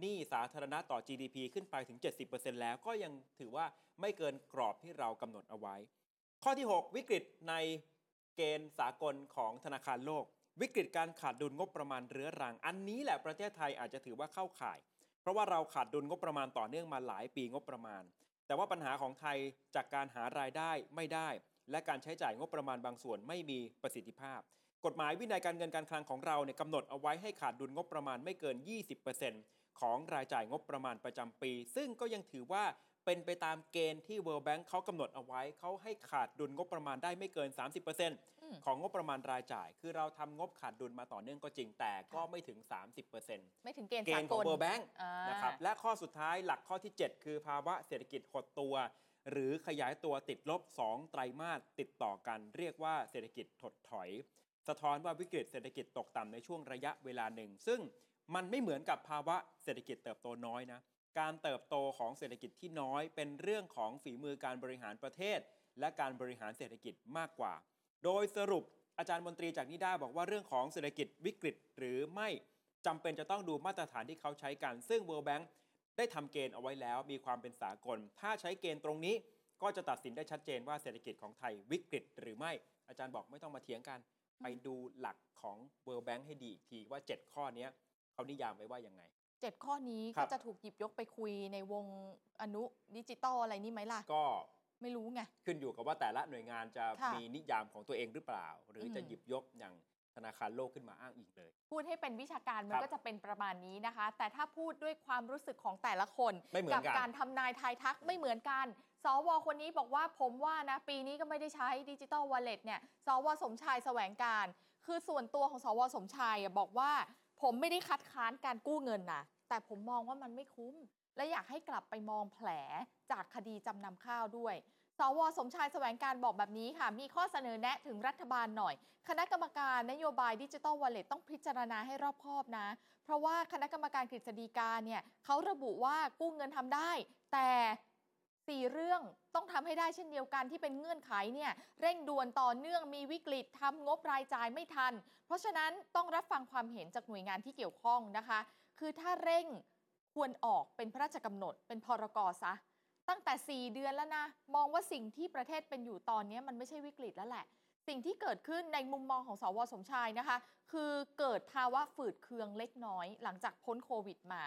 หนี้สาธารณะต่อ GDP ขึ้นไปถึง 70%แล้วก็ยังถือว่าไม่เกินกรอบที่เรากำหนดเอาไว้ ข้อที่ 6 วิกฤตในเกณฑ์สากลของธนาคารโลก วิกฤตการขาดดุลงบประมาณเรื้อรัง อันนี้แหละประเทศไทยอาจจะถือว่าเข้าข่าย เพราะว่าเราขาดดุลงบประมาณต่อเนื่องมาหลายปีงบประมาณ แต่ว่าปัญหาของไทยจากการหารายได้ไม่ได้ และการใช้จ่ายงบประมาณบางส่วนไม่มีประสิทธิภาพ กฎหมายวินัยการเงินการคลังของเราเนี่ยกำหนดเอาไว้ให้ขาดดุลงบประมาณไม่เกิน 20%ของรายจ่ายงบประมาณประจำปี ซึ่งก็ยังถือว่าเป็นไปตามเกณฑ์ที่ World Bank เขากำหนดเอาไว้ เขาให้ขาดดุลงบประมาณได้ไม่เกิน 30%มของงบประมาณรายจ่าย คือเราทำงบขาดดุลมาต่อเนื่องก็จริง แต่ก็ไม่ถึง 30%ไม่ถึงเกณฑ์เกสาณฑ์กของล World Bank อ่านะครับ และข้อสุดท้ายหลักข้อที่ 7 คือภาวะเศรษฐกิจหดตัว หรือขยายตัวติดลบ 2 ไตรมาสติดต่อกัน เรียกว่าเศรษฐกิจถดถอย สะท้อนว่าวิกฤตเศรษฐกิจตกต่ำในช่วงระยะเวลาหนึ่ง ซึ่งมันไม่เหมือนกับภาวะเศรษฐกิจเติบโตน้อยนะ การเติบโตของเศรษฐกิจที่น้อย เป็นเรื่องของฝีมือการบริหารประเทศ และการบริหารเศรษฐกิจมากกว่า โดยสรุปอาจารย์มนตรีจากนิด้าบอกว่าเรื่องของเศรษฐกิจวิกฤตหรือไม่จำเป็นจะต้องดูมาตรฐานที่เขาใช้กัน ซึ่ง World Bank ได้ทำเกณฑ์เอาไว้แล้ว มีความเป็นสากล ถ้าใช้เกณฑ์ตรงนี้ ก็จะตัดสินได้ชัดเจนว่าเศรษฐกิจของไทยวิกฤตหรือไม่ อาจารย์บอกไม่ต้องมาเถียงกัน ไปดูหลักของ World Bank ให้ดีอีกทีว่า 7 ข้อเนี้ยเขานิยามไว้ว่ายังไงเจ็ดข้อนี้ครัก็บจะถูกหยิบยกไปคุยในวงอนุดิจิตอลอะไรนี่ไหมล่ะ ก็ไม่รู้ไง ขึ้นอยู่กับว่าแต่ละหน่วยงานจะค่ะมีนิยามของตัวเองหรือเปล่า หรืออมจะหยิบยกอย่างธนาคารโลกขึ้นมาอ้างอิงเลย พูดให้เป็นวิชาการมัคนรับก็จะเป็นประมาณนี้นะคะ แต่ถ้าพูดด้วยความรู้สึกของแต่ละคนไม่เหมือนกันกัการทำนายทายทักไม่เหมือนกัน สวคนนี้บอกว่าผมว่านะปีนี้ก็ไม่ได้ใช้ดิจิตอลวอลเล็ตเนี่ยสวสมชายแสวงการ คือส่วนตัวของสวสมชายบอกว่า ผมไม่ได้คัดค้านการกู้เงินนะแต่ผมมองว่ามันไม่คุ้ม และอยากให้กลับไปมองแผลจากคดีจำนำข้าวด้วยสวสมชายแสวงการบอกแบบนี้ค่ะ มีข้อเสนอแนะถึงรัฐบาลหน่อย คณะกรรมการนโยบายดิจิ t a ลวอลเล็ตต้องพิจารณาให้รอบคอบนะ เพราะว่าคณะกรรมการกฤษฎีกาเนี่ยเขาระบุว่ากู้เงินทำได้ แต่ สี่เรื่องต้องทำให้ได้เช่นเดียวกันที่เป็นเงื่อนไขเนี่ยเร่งด่วนต่อเนื่องมีวิกฤตทำงบรายจ่ายไม่ทัน เพราะฉะนั้นต้องรับฟังความเห็นจากหน่วยงานที่เกี่ยวข้องนะคะ คือถ้าเร่งควรออกเป็นพระราชกำหนด เป็นพรกซะ ตั้งแต่ 4 เดือนแล้วนะ มองว่าสิ่งที่ประเทศเป็นอยู่ตอนนี้มันไม่ใช่วิกฤตแล้วแหละ สิ่งที่เกิดขึ้นในมุมมองของสวสมชายนะคะ คือเกิดภาวะฝืดเคืองเล็กน้อย หลังจากพ้นโควิดมา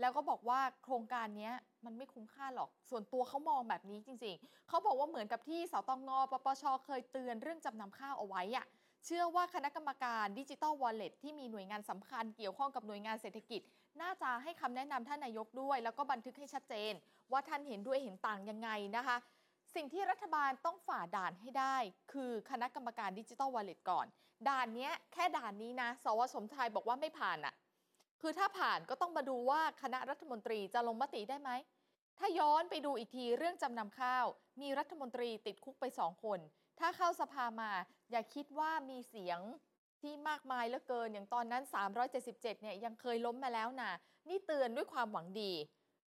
แล้วก็บอกว่าโครงการนี้ มันไม่คุ้มค่าหรอก ส่วนตัวเขามองแบบนี้จริง ๆ เขาบอกว่าเหมือนกับที่สตงปปช เคยเตือนเรื่องจำนำข้าวเอาไว้อะเชื่อว่าคณะกรรมการ digital wallet ที่มีหน่วยงานสำคัญเกี่ยวข้องกับหน่วยงานเศรษฐกิจ น่าจะให้คำแนะนำท่านนายกด้วย แล้วก็บันทึกให้ชัดเจน ว่าท่านเห็นด้วยเห็นต่างยังไงนะคะ สิ่งที่รัฐบาลต้องฝ่าด่านให้ได้ คือคณะกรรมการดิจิตอลวอลเล็ตก่อน ด่านนี้แค่ด่านนี้นะ สวสมชายบอกว่าไม่ผ่านอะ คือถ้าผ่านก็ต้องมาดูว่าคณะรัฐมนตรีจะลงมติได้ไหม ถ้าย้อนไปดูอีกทีเรื่องจำนำข้าว มีรัฐมนตรีติดคุกไปสองคน ถ้าเข้าสภามา อย่าคิดว่ามีเสียงที่มากมายเหลือเกินอย่างตอนนั้น 377 เนี่ยยังเคยล้มมาแล้วนะนี่เตือนด้วยความหวังดี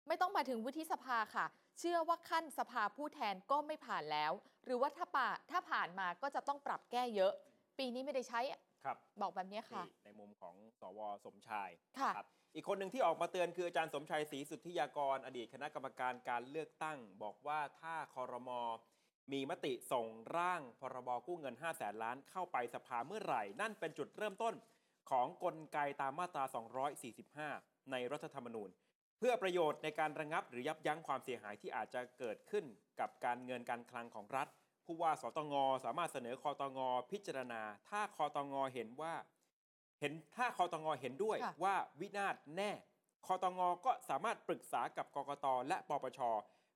ไม่ต้องมาถึงวุฒิสภาค่ะ เชื่อว่าขั้นสภาผู้แทนก็ไม่ผ่านแล้ว หรือว่าถ้าป่าถ้าผ่านมาก็จะต้องปรับแก้เยอะ ปีนี้ไม่ได้ใช้ ครับ บอกแบบนี้ค่ะนี่ในมุมของสวสมชายค่ะครับอีกคนหนึ่งที่ออกมาเตือนคืออาจารย์สมชัยศรีสุทธิยากร อดีตคณะกรรมการการเลือกตั้ง บอกว่าถ้าคอรมอมีมติส่งร่างพรบกู้เงิน 5 0 0แสนล้านเข้าไปสภาเมื่อไหร่ นั่นเป็นจุดเริ่มต้นของกลไกตามมาตรา 245 ในรัฐธรรมนูญ เพื่อประโยชน์ในการระงับหรือยับยั้งความเสียหายที่อาจจะเกิดขึ้นกับการเงินการคลังของรัฐ ผู้ว่าสตงสามารถเสนอคอตงพิจารณา ถ้าคอตงเห็นว่า เห็นถ้าคอตงเห็นด้วยค่ะว่าวินาศแน่คอตงก็สามารถปรึกษากับกกตและปปช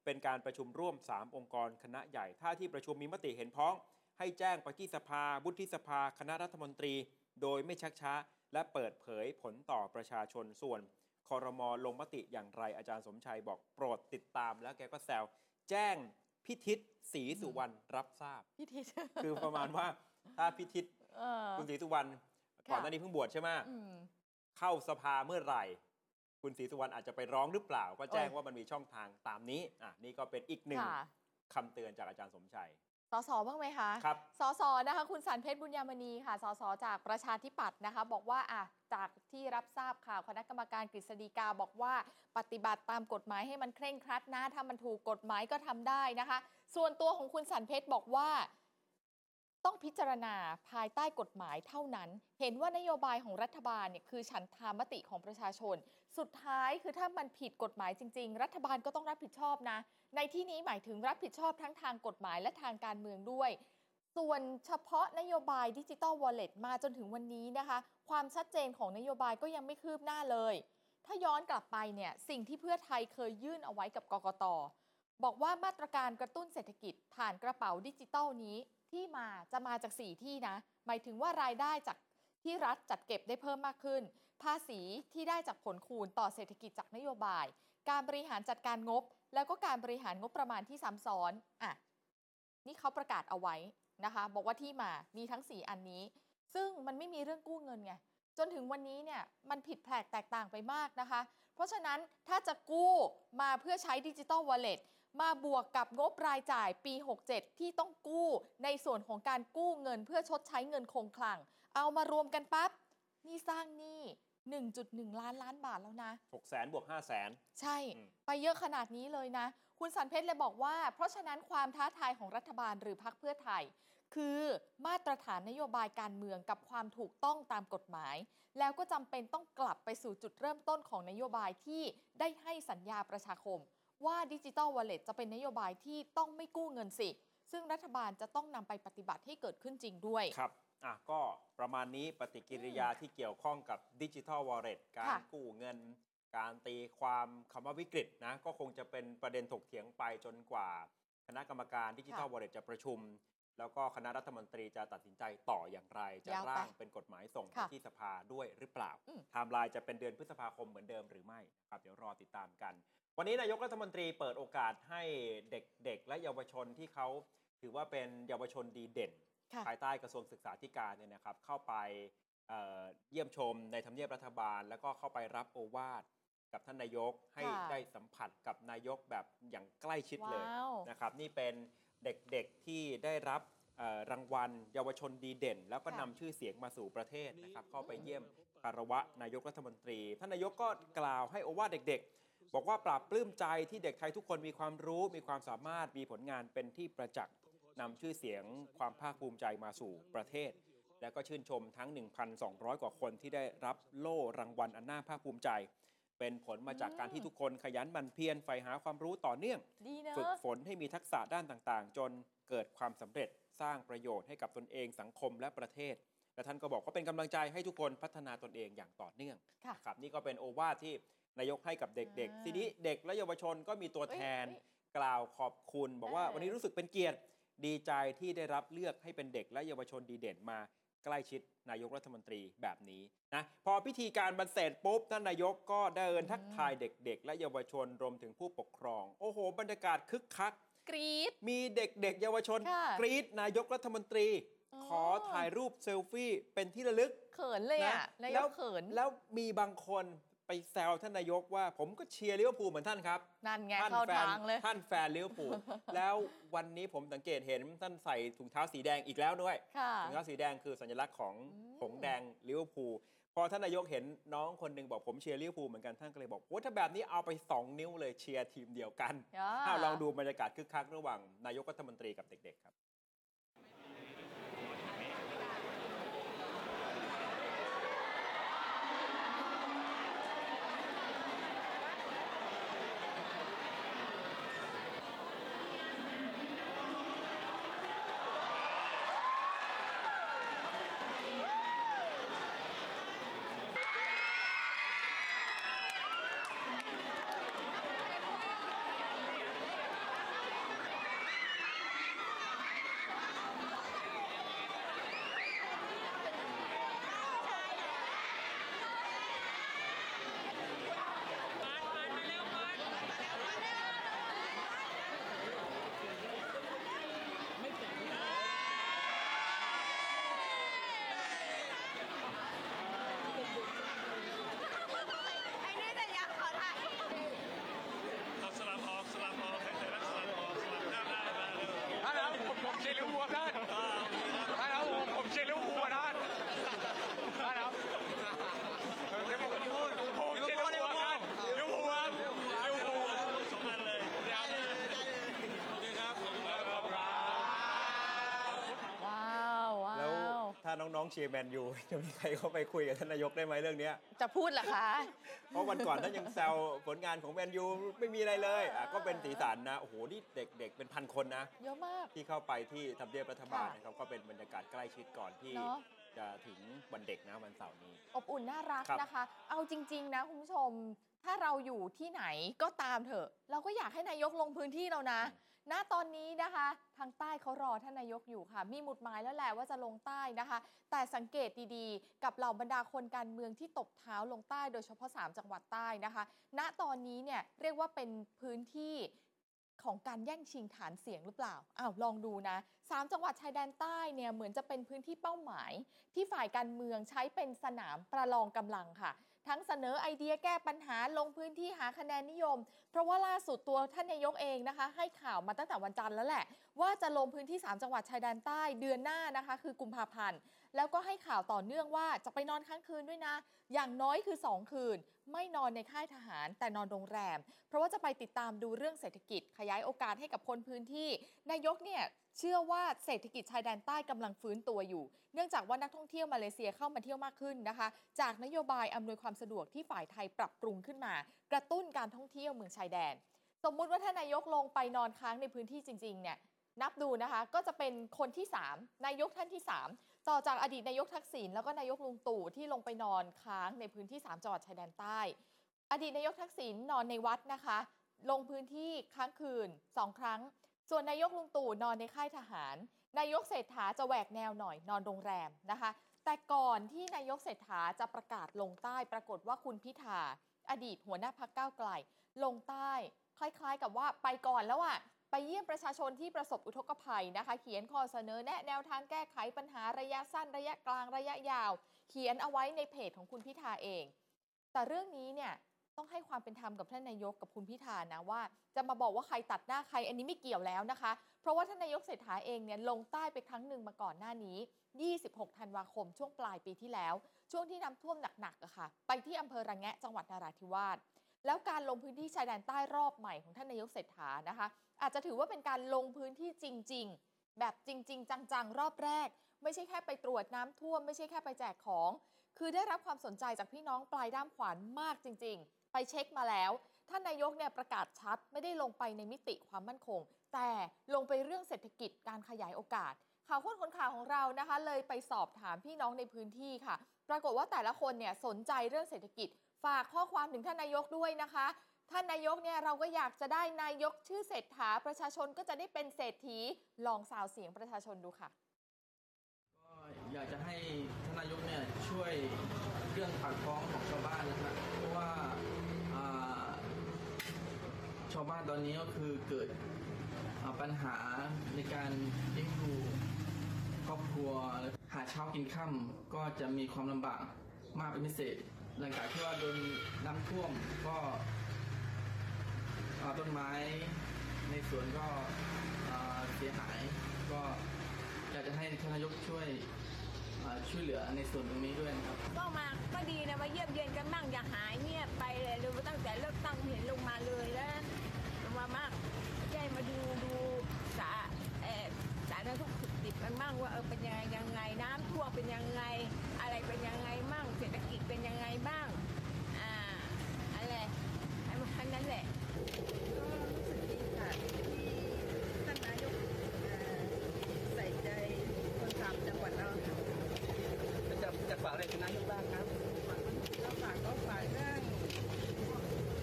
เป็นการประชุมร่วม 3 องค์กรคณะใหญ่ ถ้าที่ประชุมมีมติเห็นพ้อง ให้แจ้งไปที่สภาวุฒิสภา คณะรัฐมนตรี โดยไม่ชักช้า และเปิดเผยผลต่อประชาชนส่วนคอรมอลงมติอย่างไรอาจารย์สมชัยบอกโปรดติดตามแล้วแกก็แซว แจ้ง พิทิศศรีสุวรรณรับทราบพี่ทิศคือประมาณว่าถ้าพิทิศเออ คุณศรีสุวรรณก่อนหน้านี้เพิ่งบวชใช่ไหมอืม เข้าสภาเมื่อไหร่ คุณศรีสุวรรณอาจจะไปร้องหรือเปล่า ก็แจ้งโอ้ย ว่ามันมีช่องทางตามนี้อะนี่ก็เป็นอีกหนึ่งค่ะ คำเตือนจากอาจารย์สมชัย สสบ้างไหมคะครับสสนะคะคุณสันเพชรบุญยามณีค่ะสสจากประชาธิปัตย์นะคะ บอกว่าอะจากที่รับทราบข่าวคณะกรรมการกฤษฎีกาบอกว่า ปฏิบัติตามกฎหมายให้มันเคร่งครัดนะ ถ้ามันถูกกฎหมายก็ทำได้นะคะ ส่วนตัวของคุณสันเพชรบอกว่า ต้องพิจารณาภายใต้กฎหมายเท่านั้น เห็นว่านโยบายของรัฐบาลเนี่ยคือฉันทามติของประชาชน สุดท้ายคือถ้ามันผิดกฎหมายจริง ๆ รัฐบาลก็ต้องรับผิดชอบนะ ในที่นี้หมายถึงรับผิดชอบทั้งทางกฎหมายและทางการเมืองด้วย ส่วนเฉพาะนโยบายดิจิ t a ลวอลเล็ตมาจนถึงวันนี้นะคะ ความชัดเจนของนโยบายก็ยังไม่คืบหน้าเลย ถ้าย้อนกลับไปเนี่ยสิ่งที่เพื่อไทยเคยยื่นเอาไว้กับกกตบอกว่ามาตรการกระตุ้นเศรษฐกิจผ่านกระเป๋าดิจิตอลนี้ที่มาจะมาจาก 4 ที่นะ หมายถึงว่ารายได้จากที่รัฐจัดเก็บได้เพิ่มมากขึ้น ภาษีที่ได้จากผลคูณต่อเศรษฐกิจจากนโยบาย การบริหารจัดการงบ แล้วก็การบริหารงบประมาณที่ซ้ำซ้อนอะนี่เขาประกาศเอาไว้นะคะ บอกว่าที่มามีทั้ง 4 อันนี้ ซึ่งมันไม่มีเรื่องกู้เงินไงจนถึงวันนี้เนี่ยมันผิดแผกแตกต่างไปมากนะคะ เพราะฉะนั้นถ้าจะกู้มาเพื่อใช้ดิจิ t a ลวอลเล็ตมาบวกกับงบรายจ่ายปี 67 ที่ต้องกู้ในส่วนของการกู้เงินเพื่อชดใช้เงินคงคลัง เอามารวมกันปั๊บนี่สร้างหนี้ 1.1 ล้านล้านบาทแล้วนะ6 0แสนบวก5 0 0แสนใช่อืมไปเยอะขนาดนี้เลยนะ คุณสันเพชรเลยบอกว่า เพราะฉะนั้นความท้าทายของรัฐบาลหรือพรรคเพื่อไทย คือมาตรฐานนโยบายการเมืองกับความถูกต้องตามกฎหมาย แล้วก็จำเป็นต้องกลับไปสู่จุดเริ่มต้นของนโยบายที่ได้ให้สัญญาประชาคม ว่าดิจิ t a ลวอลเล็ตจะเป็นนโยบายที่ต้องไม่กู้เงินสิ ซึ่งรัฐบาลจะต้องนำไปปฏิบัติให้เกิดขึ้นจริงด้วยครับ อะก็ประมาณนี้ปฏิกิริยาที่เกี่ยวข้องกับ digital wallet การค่ะกู้เงิน การตีความคำว่าวิกฤตนะก็คงจะเป็นประเด็นถกเถียงไปจนกว่า คณะกรรมการ digital wallet จะประชุม แล้วก็คณะรัฐมนตรีจะตัดสินใจต่ออย่างไร จะยาวไปร่างเป็นกฎหมายส่งไปค่ะที่สภาด้วยหรือเปล่าอืมไทม์ไลน์จะเป็นเดือนพฤษภาคมเหมือนเดิมหรือไม่ครับเดี๋ยวรอติดตามกัน วันนี้นายกรัฐมนตรีเปิดโอกาสให้เด็กๆ และเยาวชนที่เขาถือว่าเป็นเยาวชนดีเด่นค่ะ ภายใต้กระทรวงศึกษาธิการเนี่ยนะครับเข้าไปเอ่อเยี่ยมชมในทำเนียบรัฐบาล แล้วก็เข้าไปรับโอวาทกับท่านนายกให้ค่ะได้สัมผัสกับนายกแบบอย่างใกล้ชิดเลยว้าวนะครับนี่เป็นเด็กๆที่ได้รับเอ่อรางวัลเยาวชนดีเด่น แล้วก็นำชื่อเสียงมาสู่ประเทศนะครับเข้าไปเยี่ยมคารวะนายกรัฐมนตรี ท่านนายกก็กล่าวให้โอวาทเด็ก ๆ บอกว่าปราบปลื้มใจที่เด็กไทยทุกคนมีความรู้มีความสามารถมีผลงานเป็นที่ประจักษ์ นำชื่อเสียงความภาคภูมิใจมาสู่ประเทศ และก็ชื่นชมทั้ง 1,200 กว่าคนที่ได้รับโล่รางวัลอันน่าภาคภูมิใจ เป็นผลมาจากการที่ทุกคนขยันหมั่นเพียรใฝ่หาความรู้ต่อเนื่องดีเนฝึกอะฝนให้มีทักษะด้านต่างๆ จนเกิดความสำเร็จสร้างประโยชน์ให้กับตนเองสังคมและประเทศและท่านก็บอกว่าเป็นกำลังใจให้ทุกคนพัฒนาตนเองอย่างต่อเนื่องค่ะนะครับนี่ก็เป็นโอวาทที่นายกให้กับเด็กอ่าๆทีนี้เด็กและเยาวชนก็มีตัวแทนเอ้ยกล่าวขอบคุณ บอกว่าเออวันนี้รู้สึกเป็นเกียรติ ดีใจที่ได้รับเลือกให้เป็นเด็กและเยาวชนดีเด่นมาใกล้ชิดนายกรัฐมนตรีแบบนี้นะพอพิธีการบรรเสร็จปุ๊บท่านนายกก็ได้เดินทักทายเด็ก ๆ และเยาวชนรวมถึงผู้ปกครอง โอ้โห บรรยากาศคึกคัก กรี๊ดมีเด็กๆ เยาวชนค่ะกรี๊ดนายกรัฐมนตรีอ๋อขอถ่ายรูปเซลฟี่เป็นที่ระลึกเขินเลยอะนะนายแล้วกเขินแล้วมีบางคน ไปแซวท่านนายกว่าผมก็เชียร์ลิเวอร์พูลเหมือนท่านครับนั่นไงท่านเข้าแฟนทางเลยท่านแฟนลิเวอร์พูลแล้ววันนี้ผมสังเกตเห็นท่านใส่ถุงเท้าสีแดงอีกแล้วด้วยค่ะถุงเท้าสีแดงคือสัญลักษณ์ของอืมหงส์แดงลิเวอร์พูลพอท่านนายกเห็นน้องคนหนึ่งบอกผมเชียร์ลิเวอร์พูลเหมือนกันท่านก็เลยบอกโอ้ถ้าแบบนี้เอาไป 2 นิ้วเลยเชียร์ทีมเดียวกันอ่าถ้าลองดูบรรยากาศคึกคักระหว่างนายกรัฐมนตรีกับเด็กๆครับ เอาสลับออกสลับออกให้แต่ละสลับออกสลับข้างได้มาเร็ว ท่านครับผมผมเชียร์ลิเวอร์พูลครับท่านท่านครับผมผมเชียร์ลิเวอร์พูลอะท่านท่านครับลิเวอร์พูลผมเชียร์ลิเวอร์พูลครับลิเวอร์พูลครับลิเวอร์พูล สองอันเลย โอเคครับขอบคุณครับขอบคุณครับ ว้าวว้า แล้ว ว ถ้า น้องๆเชียร์แมนยูจะมีใครเข้าไปคุยกับท่านนายกได้ไหมเรื่องเนี้ยจะพูดเหรอคะ เพราะวันก่อนท่านยังแซวผลงานของแมนยูไม่มีอะไรเลยอะก็เป็นสีสันนะ โอ้โห นี่เด็กๆเป็นพันคนนะ เยอะมาก ที่เข้าไปที่ทำเนียบรัฐบาลค่ะนะครับก็เป็นบรรยากาศใกล้ชิดก่อนที่ เนอะ จะถึงวันเด็กนะวันเสาร์นี้ อบอุ่นน่ารักครับ นะคะ เอาจริง ๆ นะคุณผู้ชม ถ้าเราอยู่ที่ไหนก็ตามเถอะ เราก็อยากให้นายกลงพื้นที่เรานะ ณตอนนี้นะคะ ทางใต้เขารอท่านนายกอยู่ค่ะ มีหมุดหมายแล้วแหละว่าจะลงใต้นะคะ แต่สังเกตดีๆ กับเหล่าบรรดาคนการเมืองที่ตบเท้าลงใต้โดยเฉพาะ 3 จังหวัดใต้นะคะ ณตอนนี้เนี่ยเรียกว่าเป็นพื้นที่ของการแย่งชิงฐานเสียงหรือเปล่า อ้าว ลองดูนะสามจังหวัดชายแดนใต้เนี่ยเหมือนจะเป็นพื้นที่เป้าหมาย ที่ฝ่ายการเมืองใช้เป็นสนามประลองกำลังค่ะ ทั้งเสนอไอเดียแก้ปัญหาลงพื้นที่หาคะแนนนิยม เพราะว่าล่าสุดตัวท่านนายกเองนะคะ ให้ข่าวมาตั้งแต่วันจันทร์แล้วแหละ ว่าจะลงพื้นที่ 3 จังหวัดชายแดนใต้เดือนหน้านะคะ คือกุมภาพันธ์แล้วก็ให้ข่าวต่อเนื่องว่าจะไปนอนค้างคืนด้วยนะ อย่างน้อยคือ 2 คืน ไม่นอนในค่ายทหาร แต่นอนโรงแรม เพราะว่าจะไปติดตามดูเรื่องเศรษฐกิจขยายโอกาสให้กับคนพื้นที่ นายกเนี่ยเชื่อว่าเศรษฐกิจชายแดนใต้กำลังฟื้นตัวอยู่ เนื่องจากว่านักท่องเที่ยวมาเลเซียเข้ามาเที่ยวมากขึ้นนะคะ จากนโยบายอำนวยความสะดวกที่ฝ่ายไทยปรับปรุงขึ้นมา กระตุ้นการท่องเที่ยวเมืองชายแดน สมมุติว่าถ้านายกลงไปนอนค้างในพื้นที่จริงๆเนี่ยนับดูนะคะก็จะเป็นคนที่ 3 นายกท่านที่ 3 ต่อจากอดีตนายกทักษิณแล้วก็นายกลุงตู่ที่ลงไปนอนค้างในพื้นที่ 3จังหวัดชายแดนใต้ อดีตนายกทักษิณนอนในวัดนะคะ ลงพื้นที่ค้างคืน 2 ครั้ง ส่วนนายกลุงตู่นอนในค่ายทหาร นายกเศรษฐาจะแหวกแนวหน่อยนอนโรงแรมนะคะ แต่ก่อนที่นายกเศรษฐาจะประกาศลงใต้ ปรากฏว่าคุณพิธาอดีตหัวหน้าพักก้าวไกล ลงใต้ คล้ายๆ กับว่าไปก่อนแล้วอะ ไปเยี่ยมประชาชนที่ประสบอุทกภัยนะคะ เขียนข้อเสนอแนะแนวทางแก้ไขปัญหาระยะสั้นระยะกลางระยะยาว เขียนเอาไว้ในเพจของคุณพิธาเอง แต่เรื่องนี้เนี่ยต้องให้ความเป็นธรรมกับท่านนายกกับคุณพิธานะว่า จะมาบอกว่าใครตัดหน้าใครอันนี้ไม่เกี่ยวแล้วนะคะ เพราะว่าท่านนายกเศรษฐาเองเนี่ยลงใต้ไปครั้งหนึ่งมาก่อนหน้านี้ 26 ธันวาคมช่วงปลายปีที่แล้ว ช่วงที่น้ำท่วมหนักๆอะค่ะ ไปที่อำเภอระแงะจังหวัดนราธิวาสแล้วการลงพื้นที่ชายแดนใต้รอบใหม่ของท่านนายกเศรษฐานะคะ อาจจะถือว่าเป็นการลงพื้นที่จริง ๆ แบบจริง ๆ จังๆ รอบแรก ไม่ใช่แค่ไปตรวจน้ำท่วม ไม่ใช่แค่ไปแจกของ คือได้รับความสนใจจากพี่น้องปลายด้ามขวานมากจริง ๆ ไปเช็คมาแล้ว ท่านนายกเนี่ยประกาศชัดไม่ได้ลงไปในมิติความมั่นคง แต่ลงไปเรื่องเศรษฐกิจการขยายโอกาสข่าวค้นคนข่าวของเรานะคะ เลยไปสอบถามพี่น้องในพื้นที่ค่ะ ปรากฏว่าแต่ละคนเนี่ยสนใจเรื่องเศรษฐกิจ ฝากข้อความถึงท่านนายกด้วยนะคะ ท่านนายกเนี่ยเราก็อยากจะได้นายกชื่อเศรษฐาประชาชนก็จะได้เป็นเศรษฐีลองสาวเสียงประชาชนดูค่ะ ก็อยากจะให้ท่านนายกเนี่ยช่วยเรื่องปากท้องของชาวบ้านนะครับเพราะว่าชาวบ้านตอนนี้ก็คือเกิดปัญหาในการเลี้ยงดูครอบครัวหาเช้ากินค่ำก็จะมีความลำบากมากเป็นพิเศษหลังจากที่ว่าโดนน้ำท่วมก็ ต้นไม้ในสวนก็เสียหาย ก็อยากจะให้ท่านนายกช่วยช่วยเหลือในส่วนตรงนี้ด้วยนะครับ ก็มาก็ดีนะมาเยี่ยมเยียนกันบ้างอย่าหายเงียบไปเลยดูตั้งแต่เลือกตั้งเห็นลงมาเลยแล้วลงมามั่งได้มาดูดูสาเออสาธารณสุขดิบกันบ้างว่าเออเป็นยังไงยังไงน้ำท่วมเป็นยังไง อะไรเป็นยังไงมั่งเศรษฐกิจเป็นยังไงบ้างอ่าอะไรไอ้มันนั้นแหละ ท่านนายกใส่ใจคนทำจังหวัดเรา จะจะฝากอะไรถึงนายกบ้างครับ เราฝากก็ฝากเรื่อง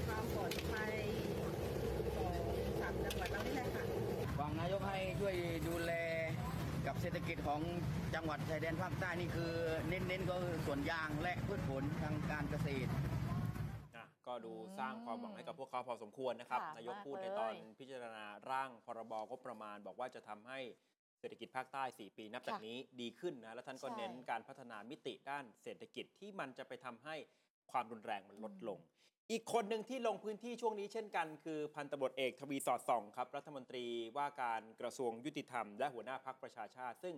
ความปลอดภัยของสามจังหวัดเรานี่แหละค่ะ หวังนายกให้ช่วยดูแลกับเศรษฐกิจ ของจังหวัดชายแดนภาคใต้นี่คือเน้นๆก็คือส่วนยางและพืชผลทางการเกษตร อะก็ดูสร้างความหวังให้กับพวกเขาพอสมควรนะครับ ค่ะนายกมากพูดในเลยตอนพิจารณาร่างพรบงบประมาณ บอกว่าจะทำให้เศรษฐกิจภาคใต้ 4 ปีนับจากค่ะนี้ดีขึ้นนะ แล้วท่านก็ใช่ เน้นการพัฒนามิติด้านเศรษฐกิจที่มันจะไปทำให้ความรุนแรงมันลดลง อีกคนหนึ่งที่ลงพื้นที่ช่วงนี้เช่นกัน คือพันตำรวจเอกทวีสอดส่องครับ รัฐมนตรีว่าการกระทรวงยุติธรรม และหัวหน้าพักประชาชาติ ซึ่ง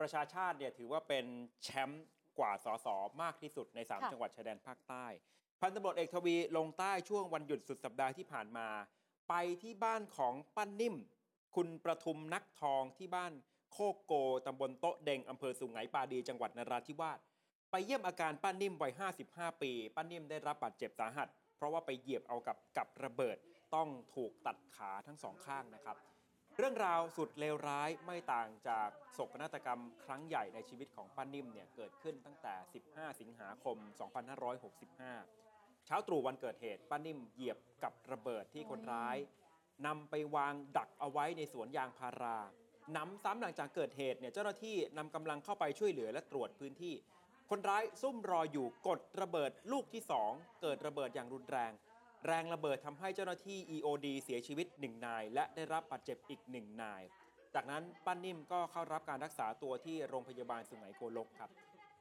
ประชาชาติเนี่ยถือว่าเป็นแชมป์กว่าสสมากที่สุดใน3ค่ะจังหวัดชายแดนภาคใต้ พันตำรวจเอกทวีลงใต้ช่วงวันหยุดสุดสัปดาห์ที่ผ่านมา ไปที่บ้านของป้านิ่ม คุณประทุมนักทองที่บ้านโคกโกตำบลโต๊ะเดงอำเภอสุไหงปาดีจังหวัดนราธิวาสไปเยี่ยมอาการป้านิ่มวัย 55 ปี ป้านิ่มได้รับบาดเจ็บสาหัส เพราะว่าไปเหยียบเอากับกับระเบิด ต้องถูกตัดขาทั้งสองข้างนะครับ เรื่องราวสุดเลวร้ายไม่ต่างจากโศกนาฏกรรมครั้งใหญ่ในชีวิตของป้านิ่มเนี่ยเกิดขึ้นตั้งแต่ 15 สิงหาคม 2565 เช้าตรู่วันเกิดเหตุป้านิ่มเหยียบกับระเบิดที่คนร้ายนำไปวางดักเอาไว้ในสวนยางพารานำซ้ำหลังจากเกิดเหตุเนี่ยเจ้าหน้าที่นำกำลังเข้าไปช่วยเหลือและตรวจพื้นที่ คนร้ายซุ่มรออยู่กดระเบิดลูกที่ 2 เกิดระเบิดอย่างรุนแรง แรงระเบิดทำให้เจ้าหน้าที่ EOD เสียชีวิต 1 นาย และได้รับบาดเจ็บอีก 1 นาย จากนั้นป้านิ่มก็เข้ารับการรักษาตัวที่โรงพยาบาลสุไหงโกลกครับ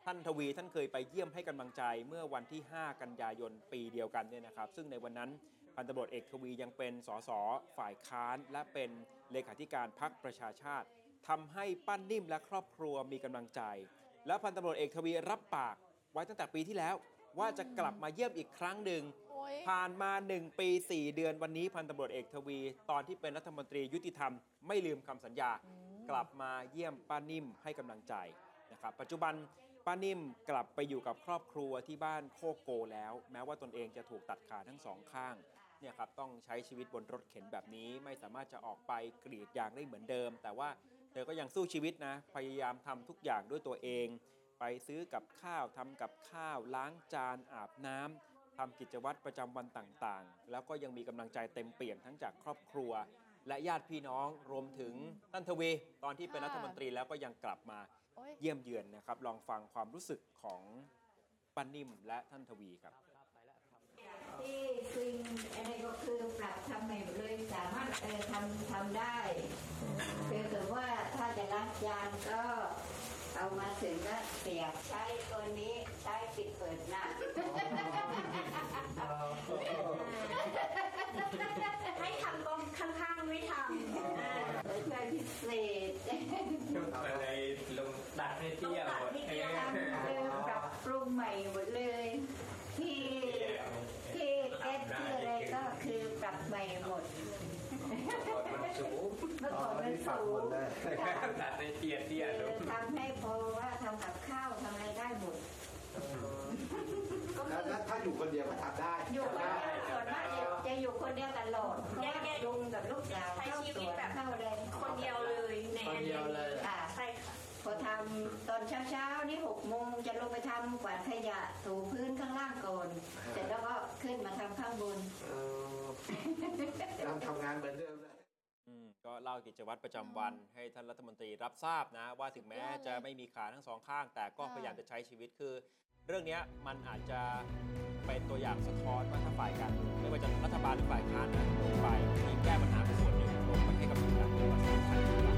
ท่านทวีท่านเคยไปเยี่ยมให้กำลังใจเมื่อวันที่ 5 กันยายนปีเดียวกันเนี่ยนะครับ ซึ่งในวันนั้นพันตำรวจเอกทวียังเป็นสสฝ่ายค้าน และเป็นเลขาธิการพักประชาชาติทำให้ป้านิ่มและครอบครัวมีกำลังใจ และพันตำรวจเอกทวีรับปากไว้ตั้งแต่ปีที่แล้ว ว่าจะกลับมาเยี่ยมอีกครั้งหนึ่งโอ้ยผ่านมา 1 ปี 4 เดือนวันนี้พันตำรวจเอกทวี ตอนที่เป็นรัฐมนตรียุติธรรมไม่ลืมคำสัญญา กลับมาเยี่ยมป้านิ่มให้กำลังใจนะครับปัจจุบันป้านิ่มกลับไปอยู่กับครอบครัวที่บ้านโคกโกแล้ว แม้ว่าตนเองจะถูกตัดขาทั้งสองข้างเนี่ยครับต้องใช้ชีวิตบนรถเข็นแบบนี้ ไม่สามารถจะออกไปกรีดยางได้เหมือนเดิม แต่ว่าเธอก็ยังสู้ชีวิตนะพยายามทำทุกอย่างด้วยตัวเอง ไปซื้อกับข้าวทำกับข้าวล้างจานอาบน้ำทำกิจวัตรประจำวันต่างๆ แล้วก็ยังมีกำลังใจเต็มเปี่ยมทั้งจากครอบครัว และญาติพี่น้องรวมถึงท่านทวีตอนที่เป็นรัฐมนตรีแล้วก็ยังกลับมาโอ้ย เยี่ยมเยือนนะครับ ลองฟังความรู้สึกของป้านิ่มและท่านทวีครับ ที่ซึ่งอันนี้ก็คือปรับทำใหม่หมดเลยสามารถเออทำทำได้เพียงแต่ว่าถ้าจะล้างจานก็ เอามาถึงก็เสียบใช้ตัวนี้ใช้ปิดเปิดน้ำให้ทำตรงข้างๆไม่ทำอ่าใช้พิเศษ อะไรลงดัดให้ ต้อง เที่ยว ตัดที่จะทำเออปรับปรุงใหม่หมดเลย ที่ที่แก๊สที่อะไรก็คือปรับใหม่หมด มันสูง เมื่อก่อนมันสูงค่ะดัดให้เตี้ยเตี้ยลงทำให้พอว่าทำกับข้าวทำอะไรได้หมดก็ถ้าคือถ้าถ้าอยู่คนเดียวก็ทำได้ อยู่คนเดียวส่วนมากจะจะอยู่คนเดียวตลอดเพราะว่าลุงกับลูกสาวใช้เข้าชีสวิตวนแบบเข้าอะไรคนเดียวเลยในคนเดียวเลยค่ะใช่ค่ะพอทำตอนเช้าๆนี่หกโมงจะลงไปทำกวาดขยะถูพื้นข้างล่างก่อนเสร็จแล้วก็ขึ้นมาทำข้างบนเออยังทำงานเหมือนเดิมเลยอืม ก็เล่ากิจวัตรประจำวันให้ท่านรัฐมนตรีรับทราบนะ ว่าถึงแม้สุดยอดเลยจะไม่มีขาทั้งสองข้าง แต่ก็ค่ะพยายามจะใช้ชีวิตคือ เรื่องเนี้ยมันอาจจะเป็นตัวอย่างสะท้อนว่าถ้าฝ่ายการเมืองไม่ว่าจะรัฐบาลหรือฝ่ายค้านนะลงไปมีแก้ปัญหาเป็นส่วนหนึ่งลงไปให้กำลังใจเป็นสำคัญกว่า